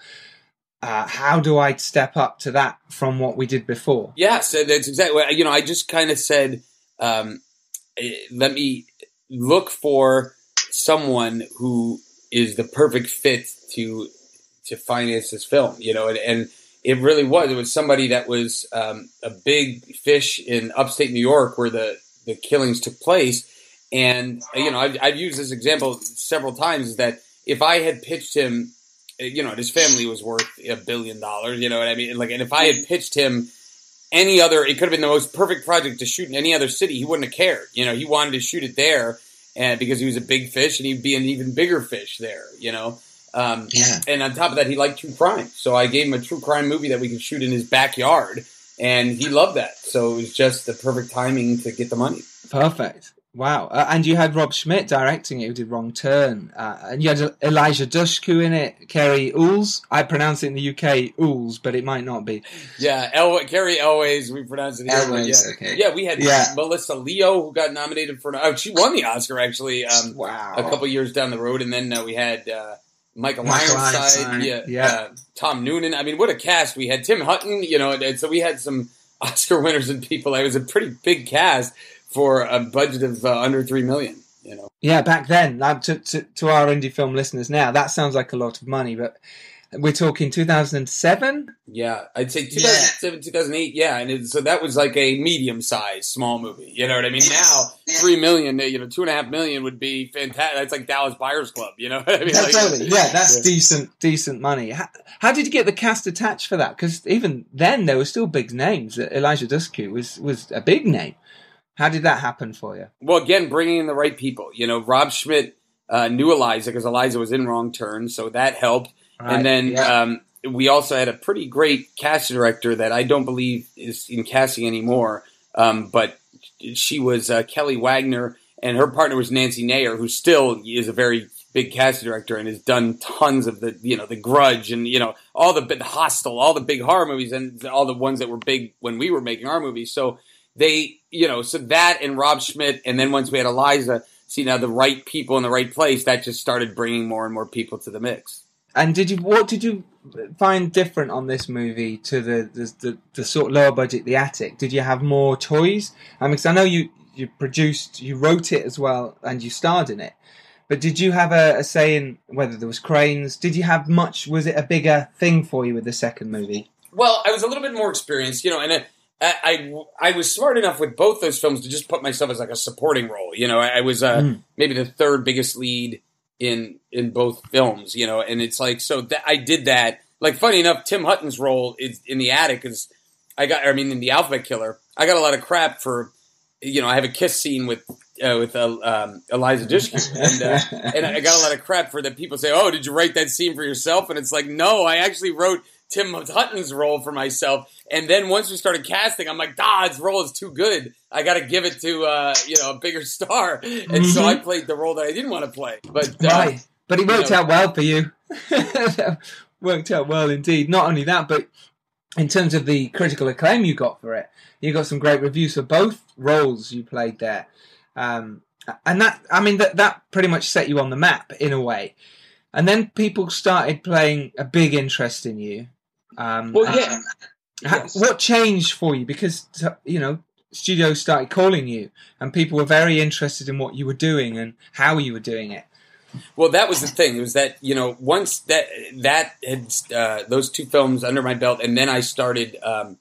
Speaker 1: Uh, how do I step up to that from what we did before?
Speaker 3: Yeah, so that's exactly. You know, I just kind of said, um, eh, let me look for someone who is the perfect fit to to finance this film. You know, and, and it really was. It was somebody that was um, a big fish in upstate New York, where the the killings took place. And you know, I've, I've used this example several times. Is that if I had pitched him, you know, his family was worth a billion dollars. You know what I mean? Like, and if I had pitched him any other, it could have been the most perfect project to shoot in any other city. He wouldn't have cared. You know, he wanted to shoot it there, and because he was a big fish, and he'd be an even bigger fish there. You know. Um,
Speaker 1: Yeah.
Speaker 3: and on top of that, he liked true crime. So I gave him a true crime movie that we could shoot in his backyard, and he loved that. So it was just the perfect timing to get the money.
Speaker 1: Perfect. Wow. Uh, and you had Rob Schmidt directing it, who did Wrong Turn. Uh, and you had Eliza Dushku in it, Cary Ools. I pronounce it in the UK Ools, but it might not be.
Speaker 3: Yeah, El- Cary Elwes, we pronounce it
Speaker 1: Elways,
Speaker 3: yeah.
Speaker 1: okay.
Speaker 3: Yeah, we had
Speaker 1: Yeah.
Speaker 3: Melissa Leo, who got nominated for. an Oh, she won the Oscar actually um,
Speaker 1: Wow.
Speaker 3: a couple years down the road, and then uh, we had uh, Michael,
Speaker 1: Michael
Speaker 3: Ironside,
Speaker 1: Ironside,
Speaker 3: yeah,
Speaker 1: yeah.
Speaker 3: Uh, Tom Noonan. I mean, what a cast! We had Tim Hutton, you know, and, and so we had some Oscar winners and people. It was a pretty big cast for a budget of uh, under three million. You know.
Speaker 1: Yeah, back then, like, to, to, to our indie film listeners now, that sounds like a lot of money, but we're talking 2007?
Speaker 3: Yeah, I'd say 2007, 2008. Yeah, and it, so that was like a medium-sized small movie. You know what I mean? Now three million, you know, two and a half million would be fantastic. That's like Dallas Buyers Club. You know what I mean?
Speaker 1: Yeah,
Speaker 3: Like-
Speaker 1: totally. Yeah, that's
Speaker 3: Yeah.
Speaker 1: decent, decent money. How, how did you get the cast attached for that? Because even then, there were still big names. Eliza Dushku was was a big name. How did that happen for you?
Speaker 3: Well, again, bringing in the right people. You know, Rob Schmidt uh, knew Eliza because Eliza was in Wrong Turn, so that helped. and then
Speaker 1: yeah.
Speaker 3: um, we also had a pretty great casting director that I don't believe is in casting anymore, um, but she was uh, Kelly Wagner, and her partner was Nancy Nayor, who still is a very big casting director and has done tons of the you know the Grudge and you know all the, the Hostel, all the big horror movies, and all the ones that were big when we were making our movies. So they you know so that and Rob Schmidt, and then once we had Eliza. See now the right people in the right place. That just started bringing more and more people to the mix.
Speaker 1: And did you what did you find different on this movie to the the, the, the sort of lower budget, The Attic? Did you have more toys? I mean, because I know you you produced, you wrote it as well, and you starred in it. But did you have a, a say in whether there was cranes? Did you have much? Was it a bigger thing for you with the second movie?
Speaker 3: Well, I was a little bit more experienced, you know, and I, I, I was smart enough with both those films to just put myself as like a supporting role. You know, I, I was uh,
Speaker 1: Mm.
Speaker 3: maybe the third biggest lead in in both films. You know, and it's like so that I did that. Like, funny enough, Tim Hutton's role is in the attic is I got. I mean, in the Alphabet Killer, I got a lot of crap for. You know, I have a kiss scene with uh, with uh, um, Eliza Dushku, and uh, and I got a lot of crap for that. People say, "Oh, did you write that scene for yourself?" And it's like, no, I actually wrote Tim Hutton's role for myself. And then once we started casting, I'm like, "Ah, his role is too good. I got to give it to uh, you know a bigger star." And so I played the role that I didn't want to play. But uh,
Speaker 1: right, but it worked
Speaker 3: you know-
Speaker 1: out well for you. worked out well indeed. Not only that, but in terms of the critical acclaim you got for it, you got some great reviews for both roles you played there. Um, and that, I mean, that that pretty much set you on the map in a way. And then people started playing a big interest in you. Um,
Speaker 3: well, yeah,
Speaker 1: Ha-
Speaker 3: Yes.
Speaker 1: What changed for you? Because you know, studios started calling you, and people were very interested in what you were doing and how you were doing it.
Speaker 3: Well, that was the thing. It was that you know once that that had uh, those two films under my belt, and then I started. Um,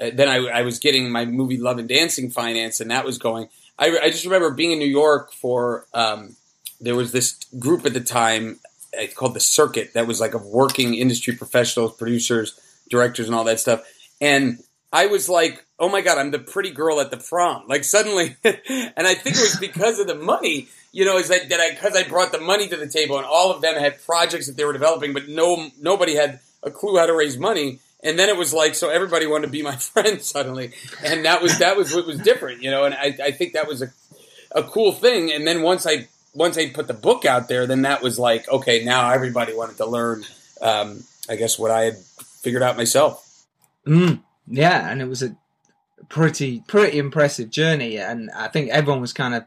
Speaker 3: uh, then I, I was getting my movie Love and Dancing finance, and that was going. I, I just remember being in New York for. Um, there was this group at the time uh, called the Circuit that was like of working industry professionals, producers, directors, and all that stuff. And I was like, "Oh my god, I'm the pretty girl at the prom!" Like suddenly, and I think it was because of the money you know, is that that I because I brought the money to the table, and all of them had projects that they were developing, but no nobody had a clue how to raise money. And then it was like so everybody wanted to be my friend suddenly, and that was that was what was different, you know. And I, I think that was a a cool thing. And then once I once I put the book out there, then that was like okay, now everybody wanted to learn. Um, I guess what I had figured out myself.
Speaker 1: Mm, yeah, and it was a pretty pretty impressive journey, and I think everyone was kind of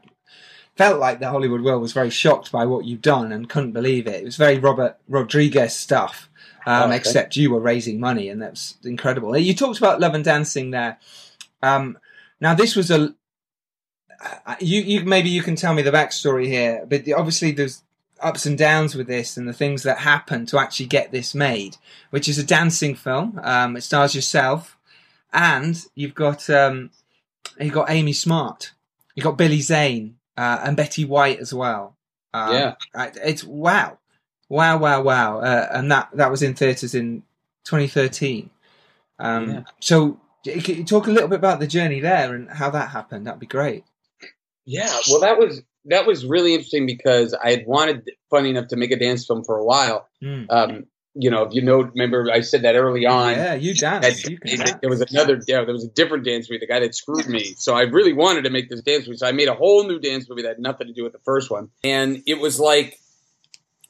Speaker 1: felt like the Hollywood world was very shocked by what you've done and couldn't believe it. It was very Robert Rodriguez stuff, um, oh, okay. except you were raising money, and that's incredible. You talked about Love and Dancing there. Um, now, this was a you, you maybe you can tell me the backstory here, but obviously there's ups and downs with this and the things that happen to actually get this made, which is a dancing film. Um, it stars yourself, and you've got um, you got Amy Smart, you've got Billy Zane, uh, and Betty White as well.
Speaker 3: Um, yeah,
Speaker 1: it's wow, wow, wow, wow, uh, and that that was in theaters in 2013. Um, yeah. So, talk a little bit about the journey there and how that happened? That'd be great.
Speaker 3: Yeah, well, that was that was really interesting because I had wanted, funny enough, to make a dance film for a while. Mm. Um, you know, if you know, remember I said that early on.
Speaker 1: Yeah, you danced. you
Speaker 3: dance. There was another, yeah, there was a different dance movie. The guy that screwed me. So I really wanted to make this dance movie. So I made a whole new dance movie that had nothing to do with the first one. And it was like,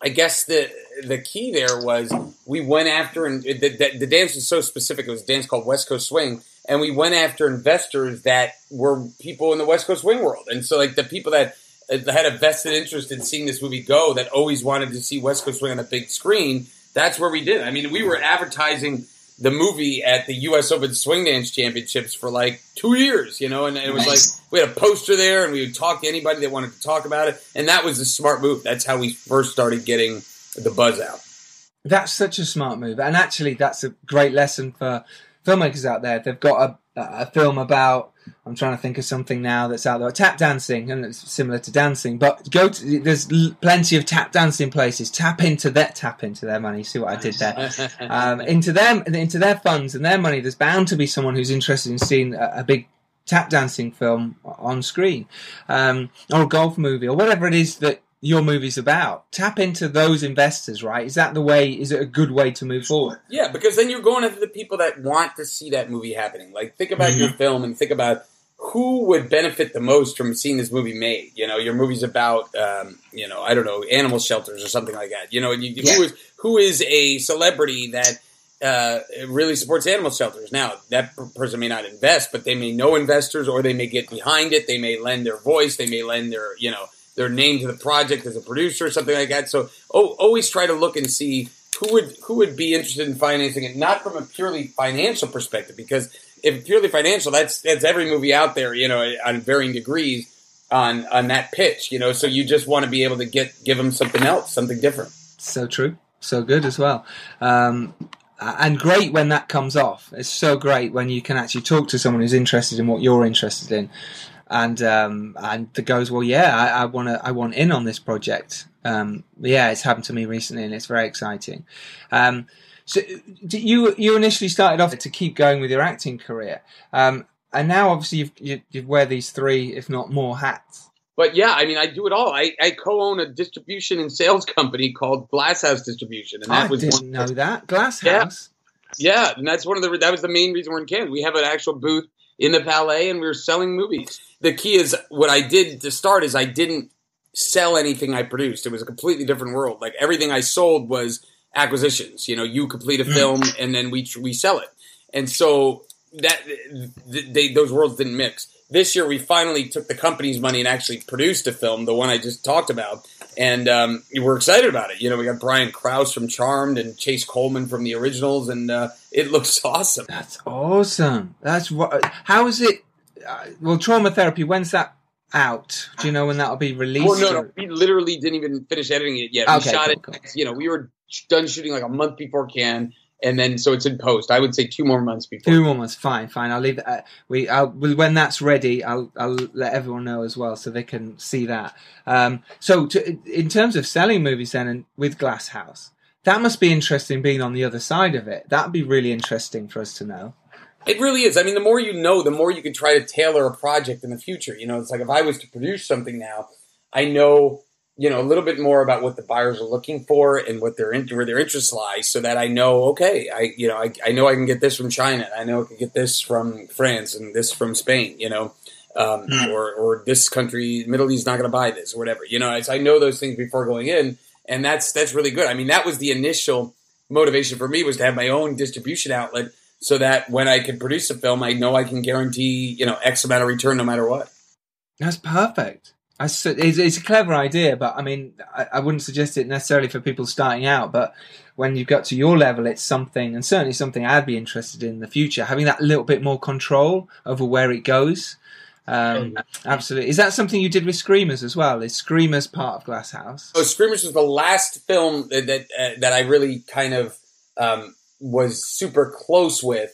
Speaker 3: I guess the the key there was we went after, and the, the, the dance was so specific. It was a dance called West Coast Swing, and we went after investors that were people in the West Coast Swing world. And so, like the people that had a vested interest in seeing this movie go, that always wanted to see West Coast Swing on a big screen that's where we did. I mean, we were advertising the movie at the U.S. Open Swing Dance Championships for like two years, you know, and, and it was nice. like we had a poster there, and we would talk to anybody that wanted to talk about it, and that was a smart move. That's how we first started getting the buzz out.
Speaker 1: That's such a smart move, and actually, that's a great lesson for filmmakers out there. They've got a, a film about I'm trying to think of something now that's out there. Tap dancing, and it's similar to dancing, but go to, there's plenty of tap dancing places. Tap into that, tap into their money. See what I did there? um, into them, into their funds and their money. There's bound to be someone who's interested in seeing a, a big tap dancing film on screen, um, or a golf movie, or whatever it is that your movie's about. Tap into those investors, right? Is that the way? Is it a good way to move forward?
Speaker 3: Yeah, because then you're going after the people that want to see that movie happening. Like, think about mm-hmm. your film and think about who would benefit the most from seeing this movie made. You know, your movie's about, um, you know, I don't know, animal shelters or something like that. You know, you, yeah. who is who is a celebrity that uh, really supports animal shelters. Now, that person may not invest, but they may know investors, or they may get behind it. They may lend their voice. They may lend their, you know, their name to the project as a producer or something like that. So oh, always try to look and see who would who would be interested in financing it, not from a purely financial perspective, because if purely financial, that's that's every movie out there, you know, on varying degrees on on that pitch, you know. So you just want to be able to get give them something else, something different.
Speaker 1: So true, so good as well. Um, and great when that comes off. It's so great when you can actually talk to someone who's interested in what you're interested in and um, and the goes, well, yeah, I want to, I want in on this project. Um, yeah, it's happened to me recently, and it's very exciting. Um, so you you initially started off to keep going with your acting career, um, and now obviously you've, you, you wear these three, if not more, hats.
Speaker 3: But yeah, I mean, I do it all. I, I co-own a distribution and sales company called Glasshouse Distribution,
Speaker 1: and that I was didn't know that Glasshouse.
Speaker 3: Yeah, yeah, and that's one of the that was the main reason we're in Canada. We have an actual booth in the Palais, and we were selling movies. The key is what I did to start is I didn't sell anything I produced. It was a completely different world. Like everything I sold was acquisitions. You know, you complete a mm. film and then we we sell it, and so that they, those worlds didn't mix. This year, we finally took the company's money and actually produced a film, the one I just talked about, and um, we're excited about it. You know, we got Brian Krause from Charmed and Chase Coleman from the originals, and uh, it looks awesome.
Speaker 1: That's awesome. That's what. How is it? Uh, well, trauma therapy. When's that out? Do you know when that'll be released?
Speaker 3: Well, no, no, we literally didn't even finish editing it yet. Okay, we shot cool, it. Cool. You know, we were done shooting like a month before Cannes and then so it's in post. I would say two more months before.
Speaker 1: Two more months, fine, fine. I'll leave. Uh, we, I'll, when that's ready, I'll, I'll let everyone know as well, so they can see that. Um, so, to, in terms of selling movies, then, and with Glasshouse, that must be interesting being on the other side of it. That'd be really interesting for us to know.
Speaker 3: It really is. I mean, the more you know, the more you can try to tailor a project in the future. You know, it's like if I was to produce something now, I know you know a little bit more about what the buyers are looking for and what their where their interests lie, so that I know okay, I you know I, I know I can get this from China, I know I can get this from France and this from Spain, you know. Um,
Speaker 1: Hmm.
Speaker 3: or, or this country, Middle East, not going to buy this, or whatever. You know, I, I know those things before going in, and that's that's really good. I mean, that was the initial motivation for me was to have my own distribution outlet, so that when I can produce a film, I know I can guarantee you know X amount of return no matter what.
Speaker 1: That's perfect. I s it's, it's a clever idea, but I mean, I, I wouldn't suggest it necessarily for people starting out. But when you've got to your level, it's something, and certainly something I'd be interested in, in the future, having that little bit more control over where it goes. Um, absolutely. Is that something you did with Screamers as well? Is Screamers part of Glass House?
Speaker 3: So Screamers was the last film that that, uh, that I really kind of um, was super close with.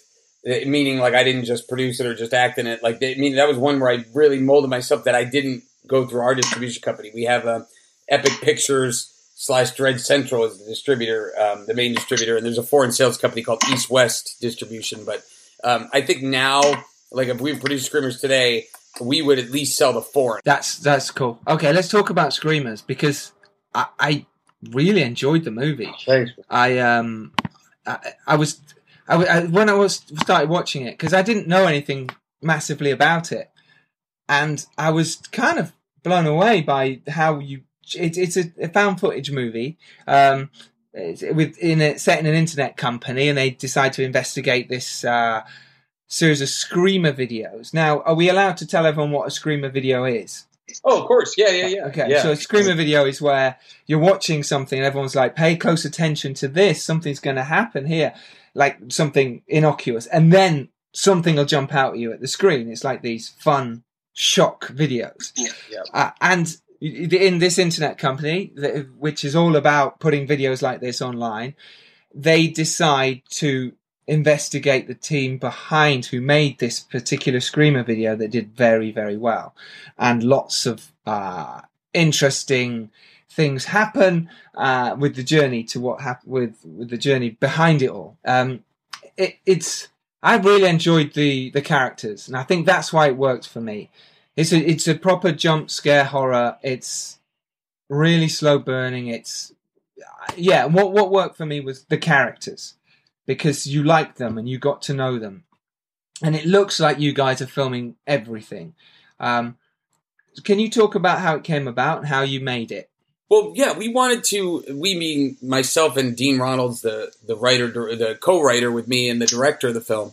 Speaker 3: uh, Meaning, like I didn't just produce it or just act in it. Like, I mean, that was one where I really molded myself. That I didn't go through our distribution company. We have um, Epic Pictures slash Dread Central as the distributor, um, the main distributor, and there's a foreign sales company called East West Distribution. But um, I think now, like if we produced Screamers today, we would at least sell the foreign.
Speaker 1: That's that's cool. Okay, let's talk about Screamers because I, I really enjoyed the movie.
Speaker 3: Thanks.
Speaker 1: I um I, I was I, w- I- when I was started watching it because I didn't know anything massively about it, and I was kind of blown away by how you. It, it's a, a found footage movie. Um, it's with in a, set in an internet company, and they decide to investigate this uh, series of screamer videos. Now, are we allowed to tell everyone what a screamer video is?
Speaker 3: Oh, of course. Yeah, yeah, yeah.
Speaker 1: Okay,
Speaker 3: yeah.
Speaker 1: so a screamer video is where you're watching something and everyone's like, pay close attention to this, something's going to happen here, like something innocuous, and then something will jump out at you at the screen. It's like these fun shock videos.
Speaker 3: Yeah.
Speaker 1: Uh, and in this internet company, which is all about putting videos like this online, they decide to investigate the team behind who made this particular screamer video that did very very well. And lots of uh, interesting things happen uh, with the journey to what happened with with the journey behind it all. Um, it, it's I really enjoyed the the characters and I think that's why it worked for me. It's a it's a proper jump scare horror. It's really slow burning. It's yeah what what worked for me was the characters because you liked them and you got to know them. And it looks like you guys are filming everything. Um, can you talk about how it came about and how you made it?
Speaker 3: Well, yeah, we wanted to. We mean myself and Dean Ronalds, the the writer, the co-writer with me, and the director of the film.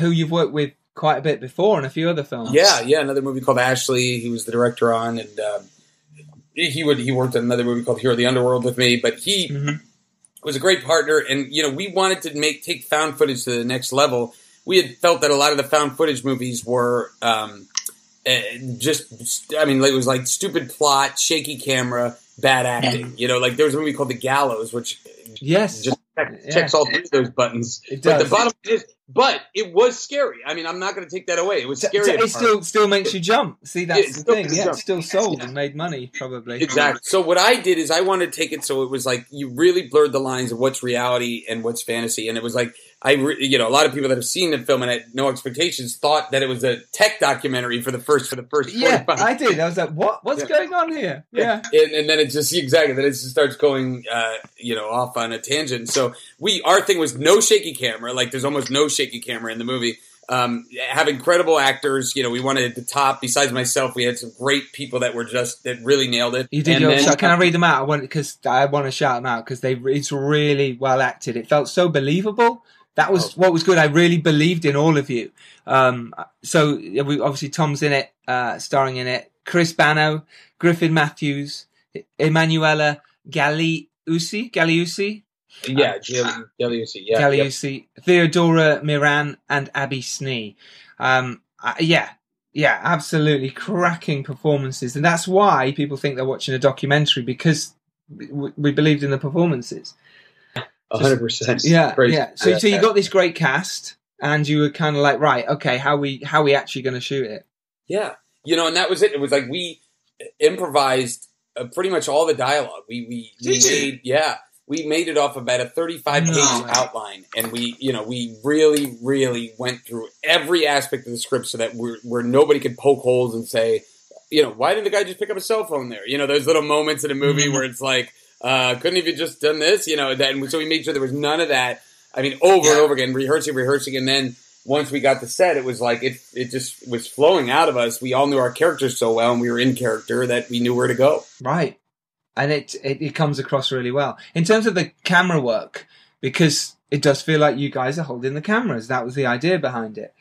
Speaker 1: Who you've worked with quite a bit before in a few other films.
Speaker 3: Yeah, yeah, another movie called Ashley. He was the director on, and um, he would he worked on another movie called Hero of the Underworld with me. But he
Speaker 1: Mhm.
Speaker 3: Was a great partner, and you know we wanted to make take found footage to the next level. We had felt that a lot of the found footage movies were um, uh, just, I mean, it was like stupid plot, shaky camera, bad acting. You know, like there was a movie called The Gallows, which
Speaker 1: Yes.
Speaker 3: just check,
Speaker 1: Yeah.
Speaker 3: checks all three of those buttons.
Speaker 1: It
Speaker 3: But the bottom is, but it was scary. I mean, I'm not going to take that away. It was scary.
Speaker 1: so it still still makes you jump. See, that's the thing. Yeah, it's still sold and made money, probably.
Speaker 3: Exactly. So what I did is I wanted to take it so it was like you really blurred the lines of what's reality and what's fantasy, and it was like I, re- you know, a lot of people that have seen the film and had no expectations thought that it was a tech documentary for the first for the first.
Speaker 1: Yeah,
Speaker 3: 45
Speaker 1: I did. I was like, what? What's
Speaker 3: Yeah.
Speaker 1: going on here? Yeah.
Speaker 3: and, and then it just exactly then it just starts going uh, you know off on a tangent so we our thing was no shaky camera like there's almost no shaky camera in the movie um, have incredible actors you know we wanted at the top besides myself we had some great people that were just that really nailed it
Speaker 1: You did
Speaker 3: And
Speaker 1: your
Speaker 3: then-
Speaker 1: shout. Can I read them out? I want because I want to shout them out because they it's really well acted. It felt so believable. That was what was good. I really believed in all of you. Um, so we, obviously Tom's in it, uh, starring in it. Chris Bannow, Griffin Matthews, Emanuela Galliussi, Galliussi,
Speaker 3: yeah Gilly- Gilliucci, yeah, yep.
Speaker 1: Galliussi, Theodora Miranne, and Abby Snee. Um, uh, yeah, yeah, absolutely cracking performances, and that's why people think they're watching a documentary because we, we believed in the performances.
Speaker 3: A hundred percent
Speaker 1: Yeah,
Speaker 3: Crazy.
Speaker 1: yeah. So, so you got this great cast, and you were kind of like, right, okay, how we how we actually going to shoot it?
Speaker 3: Yeah, you know, and that was it. It was like we improvised uh, pretty much all the dialogue. We we, we made yeah, we made it off about a thirty-five page
Speaker 1: No
Speaker 3: outline, and we you know we really really went through every aspect of the script so that we're where nobody could poke holes and say you know, why didn't the guy just pick up a cell phone there? You know, those little moments in a movie
Speaker 2: Mm-hmm.
Speaker 3: where it's like, uh, couldn't have you just done this? You know, and so we made sure there was none of that. I mean, over and over again, rehearsing, rehearsing, and then once we got the set, it was like it it just was flowing out of us. We all knew our characters so well, and we were in character that we knew where to go.
Speaker 1: Right. And it, it it comes across really well. In terms of the camera work, because it does feel like you guys are holding the cameras. That was the idea behind it.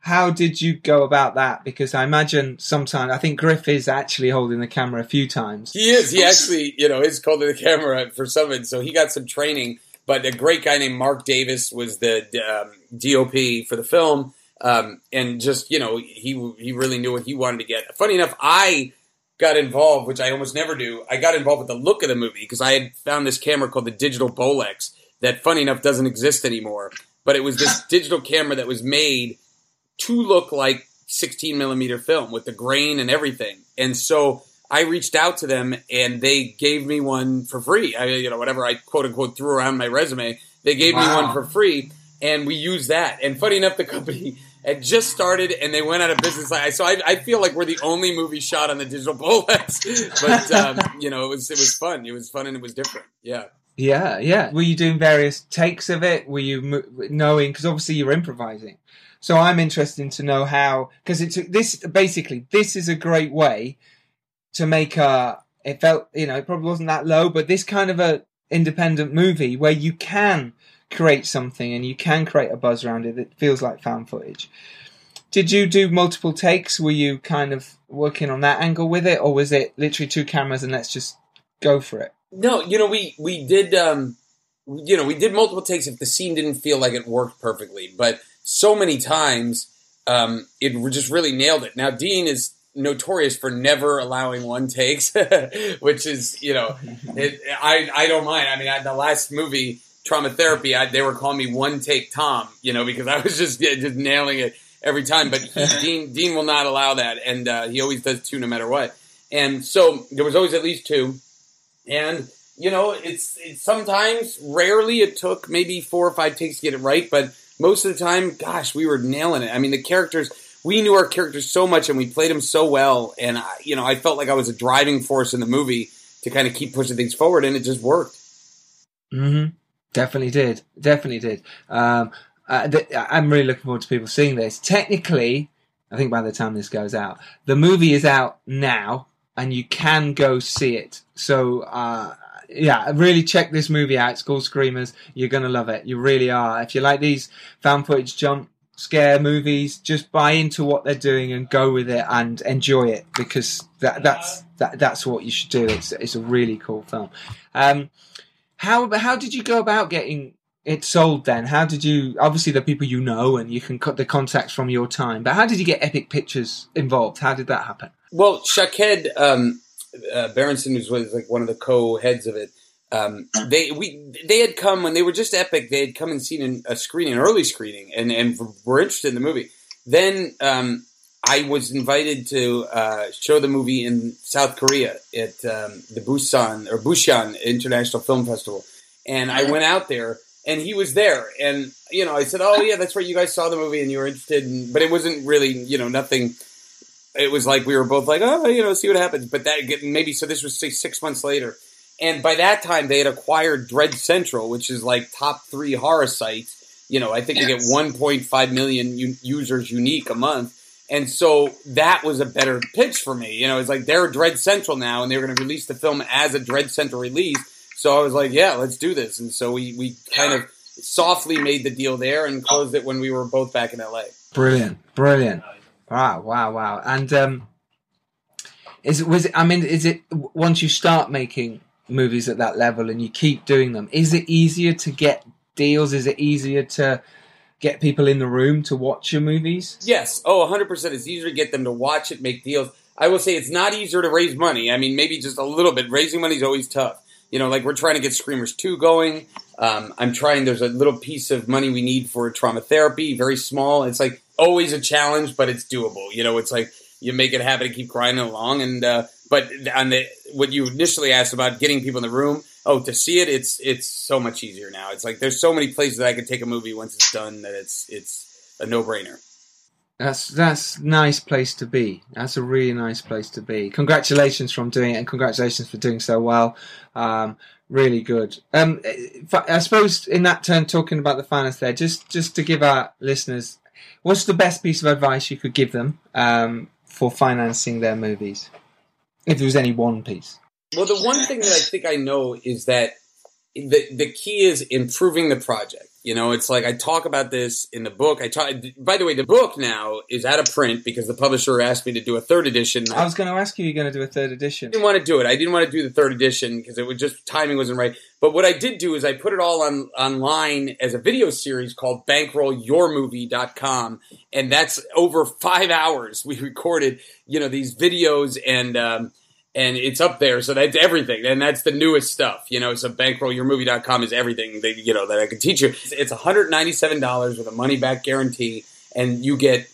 Speaker 1: How did you go about that? Because I imagine sometimes I think Griff is actually holding the camera a few times.
Speaker 3: He is. He actually, you know, is holding the camera for some of it, so he got some training. But a great guy named Mark Davis was the um, DOP for the film, um, and just you know, he he really knew what he wanted to get. Funny enough, I got involved, which I almost never do. I got involved with the look of the movie because I had found this camera called the Digital Bolex that, funny enough, doesn't exist anymore. But it was this digital camera that was made to look like 16 millimeter film with the grain and everything. And so I reached out to them and they gave me one for free. I, you know, whatever I quote unquote threw around my resume, they gave me one for free and we used that. And funny enough, the company had just started and they went out of business. I- So I, I feel like we're the only movie shot on the digital Bolex, but um, you know, it was, it was fun. It was fun and it was different. Yeah.
Speaker 1: Yeah, yeah. Were you doing various takes of it? Were you knowing? Because obviously you're improvising. So I'm interested to know how. Because it's this basically this is a great way to make a. It felt you know it probably wasn't that low, but this kind of a independent movie where you can create something and you can create a buzz around it that feels like found footage. Did you do multiple takes? Were you kind of working on that angle with it, or was it literally two cameras and let's just go for it?
Speaker 3: No, you know, we we did um you know, we did multiple takes if the scene didn't feel like it worked perfectly, but so many times um it just really nailed it. Now Dean is notorious for never allowing one takes, which is, you know, it, I I don't mind. I mean, I, the last movie Trauma Therapy, I, they were calling me one take Tom, you know, because I was just yeah, just nailing it every time, but Dean Dean will not allow that and uh, he always does two no matter what. And so there was always at least two and you know it's, it's sometimes rarely it took maybe four or five takes to get it right but most of the time gosh we were nailing it i mean the characters we knew our characters so much and we played them so well and I, you know i felt like i was a driving force in the movie to kind of keep pushing things forward and it just worked
Speaker 1: Mm-hmm. Definitely did. Definitely did. Um, uh, th- I'm really looking forward to people seeing this. Technically, I think by the time this goes out, the movie is out now, and you can go see it. So, uh, yeah, really check this movie out. It's called Screamers. You're gonna love it. You really are. If you like these found footage jump scare movies, just buy into what they're doing and go with it and enjoy it because that, that's that, that's what you should do. It's it's a really cool film. Um, how how did you go about getting it sold then? How did you obviously the people you know and you can cut the contacts from your time, but how did you get Epic Pictures involved? How did that happen?
Speaker 3: well Shaked um, uh, Berenson who was like one of the co-heads of it um, they we they had come when they were just epic they had come and seen a screening an early screening and and were interested in the movie then um, I was invited to uh, show the movie in South Korea at um, the Busan or Busan International Film Festival, and I went out there, and he was there, and you know, I said, "Oh yeah, that's right, you guys saw the movie and you were interested," in, but it wasn't really, you know, nothing. It was like we were both like, "Oh, you know, see what happens," but that maybe so. This was say six months later, and by that time they had acquired Dread Central, which is like top three horror sites. You know, I think they get 1.5 million u- users unique a month. And so that was a better pitch for me. You know, it's like they're Dread Central now, and they were going to release the film as a Dread Central release. So I was like, yeah, let's do this. And so we, we kind of softly made the deal there and oh. closed it when we were both back in LA.
Speaker 1: Brilliant, brilliant. Wow, wow, wow. And um, is it was it? I mean, is it once you start making movies at that level and you keep doing them? Is it easier to get deals? Is it easier to get people in the room to watch your movies?
Speaker 3: Yes. Oh, 100%. It's easier to get them to watch it, make deals. I will say it's not easier to raise money. I mean, maybe just a little bit. Raising money is always tough. You know, like we're trying to get Screamers 2 going. Um, I'm trying, there's a little piece of money we need for trauma therapy, very small. It's like always a challenge, but it's doable. You know, it's like you make it happen and keep grinding along. And, uh, but on the, what you initially asked about getting people in the room, oh, to see it, it's, it's so much easier now. It's like there's so many places that I could take a movie once it's done that it's, it's a no brainer.
Speaker 1: That's that's nice place to be. That's a really nice place to be. Congratulations from doing it, and congratulations for doing so well. Um, really good. Um, I suppose in that turn, talking about the finance there, just just to give our listeners, what's the best piece of advice you could give them um, for financing their movies, if there was any one piece?
Speaker 3: Well, the one thing that I think I know is that the the key is improving the project. You know, it's like I talk about this in the book. I talk. By the way, the book now is out of print because the publisher asked me to do a third edition.
Speaker 1: I was going to ask you, you're going to do a third edition.
Speaker 3: I didn't want to do it. I didn't want to do the third edition because it was just timing wasn't right. But what I did do is I put it all on online as a video series called BankrollYourMovie.com, and that's over five hours. We recorded, you know, these videos and. Um, and it's up there. So that's everything. And that's the newest stuff, you know. So bankrollyourmovie.com is everything that, you know, that I can teach you. It's $197 with a money back guarantee. And you get,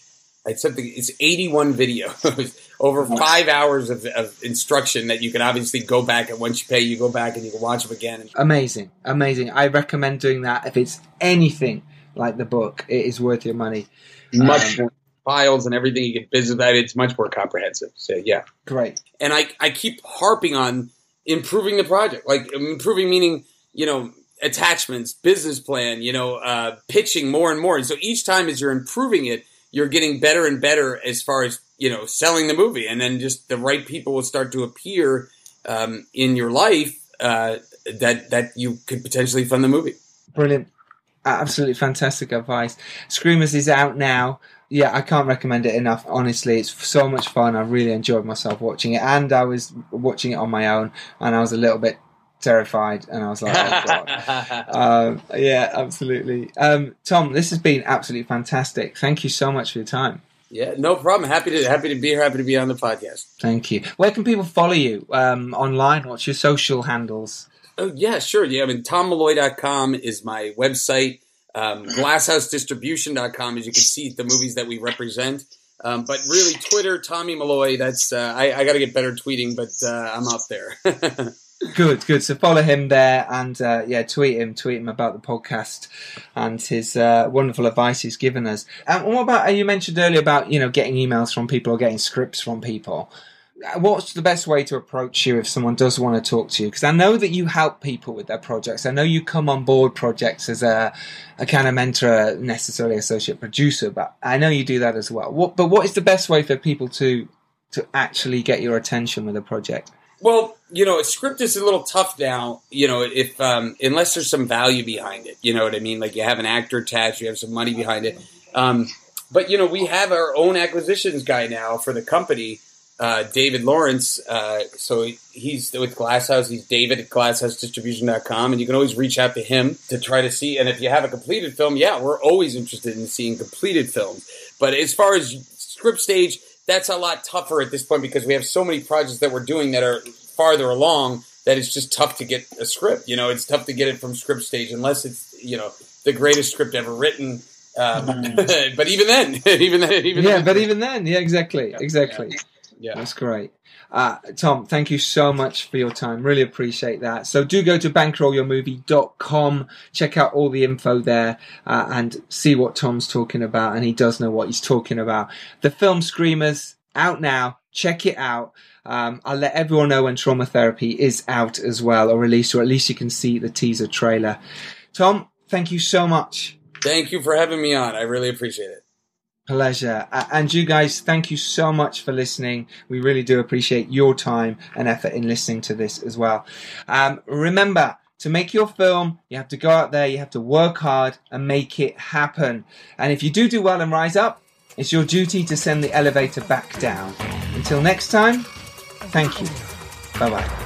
Speaker 3: it's something, it's 81 videos over five hours of, of, instruction that you can obviously go back and once you pay, you go back and you can watch them again.
Speaker 1: Amazing. Amazing. I recommend doing that. If it's anything like the book, it is worth your money.
Speaker 3: Much um, files and everything. You get business that. It's much more comprehensive. So yeah,
Speaker 1: great.
Speaker 3: And I I keep harping on improving the project, like improving meaning you know attachments, business plan, you know, uh, pitching more and more. And so each time as you're improving it, you're getting better and better as far as you know selling the movie, and then just the right people will start to appear um, in your life uh, that that you could potentially fund the movie.
Speaker 1: Brilliant. Absolutely fantastic advice. Screamers is out now yeah, I can't recommend it enough. Honestly, it's so much fun. I really enjoyed myself watching it, and I was watching it on my own, and I was a little bit terrified, and I was like, "Oh god!" um, yeah, absolutely. Um, Tom, this has been absolutely fantastic. Thank you so much for your time.
Speaker 3: Yeah, no problem. Happy to happy to be here. Happy to be on the podcast.
Speaker 1: Thank you. Where can people follow you um, online? What's your social handles?
Speaker 3: Oh yeah, sure. Yeah, I mean tommalloy.com is my website. Um, glasshousedistribution.com, as you can see, the movies that we represent. Um, but really, Twitter, Tommy Malloy. That's uh, I, I got to get better tweeting, but uh, I'm up there.
Speaker 1: good, good. So follow him there, and uh, yeah, tweet him, tweet him about the podcast and his uh, wonderful advice he's given us. And what about uh, you mentioned earlier about you know getting emails from people or getting scripts from people? What's the best way to approach you if someone does want to talk to you? Because I know that you help people with their projects. I know you come on board projects as a, a kind of mentor, necessarily associate producer, but I know you do that as well. What, but what is the best way for people to to actually get your attention with a project?
Speaker 3: Well, you know, a script is a little tough now. You know, if um, unless there's some value behind it, you know what I mean. Like you have an actor attached, you have some money behind it. Um, but you know, we have our own acquisitions guy now for the company uh, David Lawrence. Uh, so he's with Glasshouse. He's David at glasshousedIstribution.com. And you can always reach out to him to try to see. And if you have a completed film, yeah, we're always interested in seeing completed films. But as far as script stage, that's a lot tougher at this point because we have so many projects that we're doing that are farther along that it's just tough to get a script. You know, it's tough to get it from script stage unless it's, you know, the greatest script ever written. Um, but even then, even then, even
Speaker 1: yeah,
Speaker 3: then.
Speaker 1: but even then, yeah, exactly,
Speaker 3: yeah,
Speaker 1: exactly.
Speaker 3: Yeah. Yeah.
Speaker 1: That's great. Uh, Tom, thank you so much for your time. Really appreciate that. So do go to bankrollyourmovie.com, check out all the info there, uh, and see what Tom's talking about. And he does know what he's talking about. The film Screamers out now. Check it out. Um, I'll let everyone know when Trauma Therapy is out as well, or released, or at least you can see the teaser trailer. Tom, thank you so much.
Speaker 3: Thank you for having me on. I really appreciate it.
Speaker 1: Pleasure. Uh, and you guys, thank you so much for listening. We really do appreciate your time and effort in listening to this as well. Um, remember, to make your film, you have to go out there, you have to work hard and make it happen. And if you do do well and rise up, it's your duty to send the elevator back down. Until next time, thank you. Bye bye.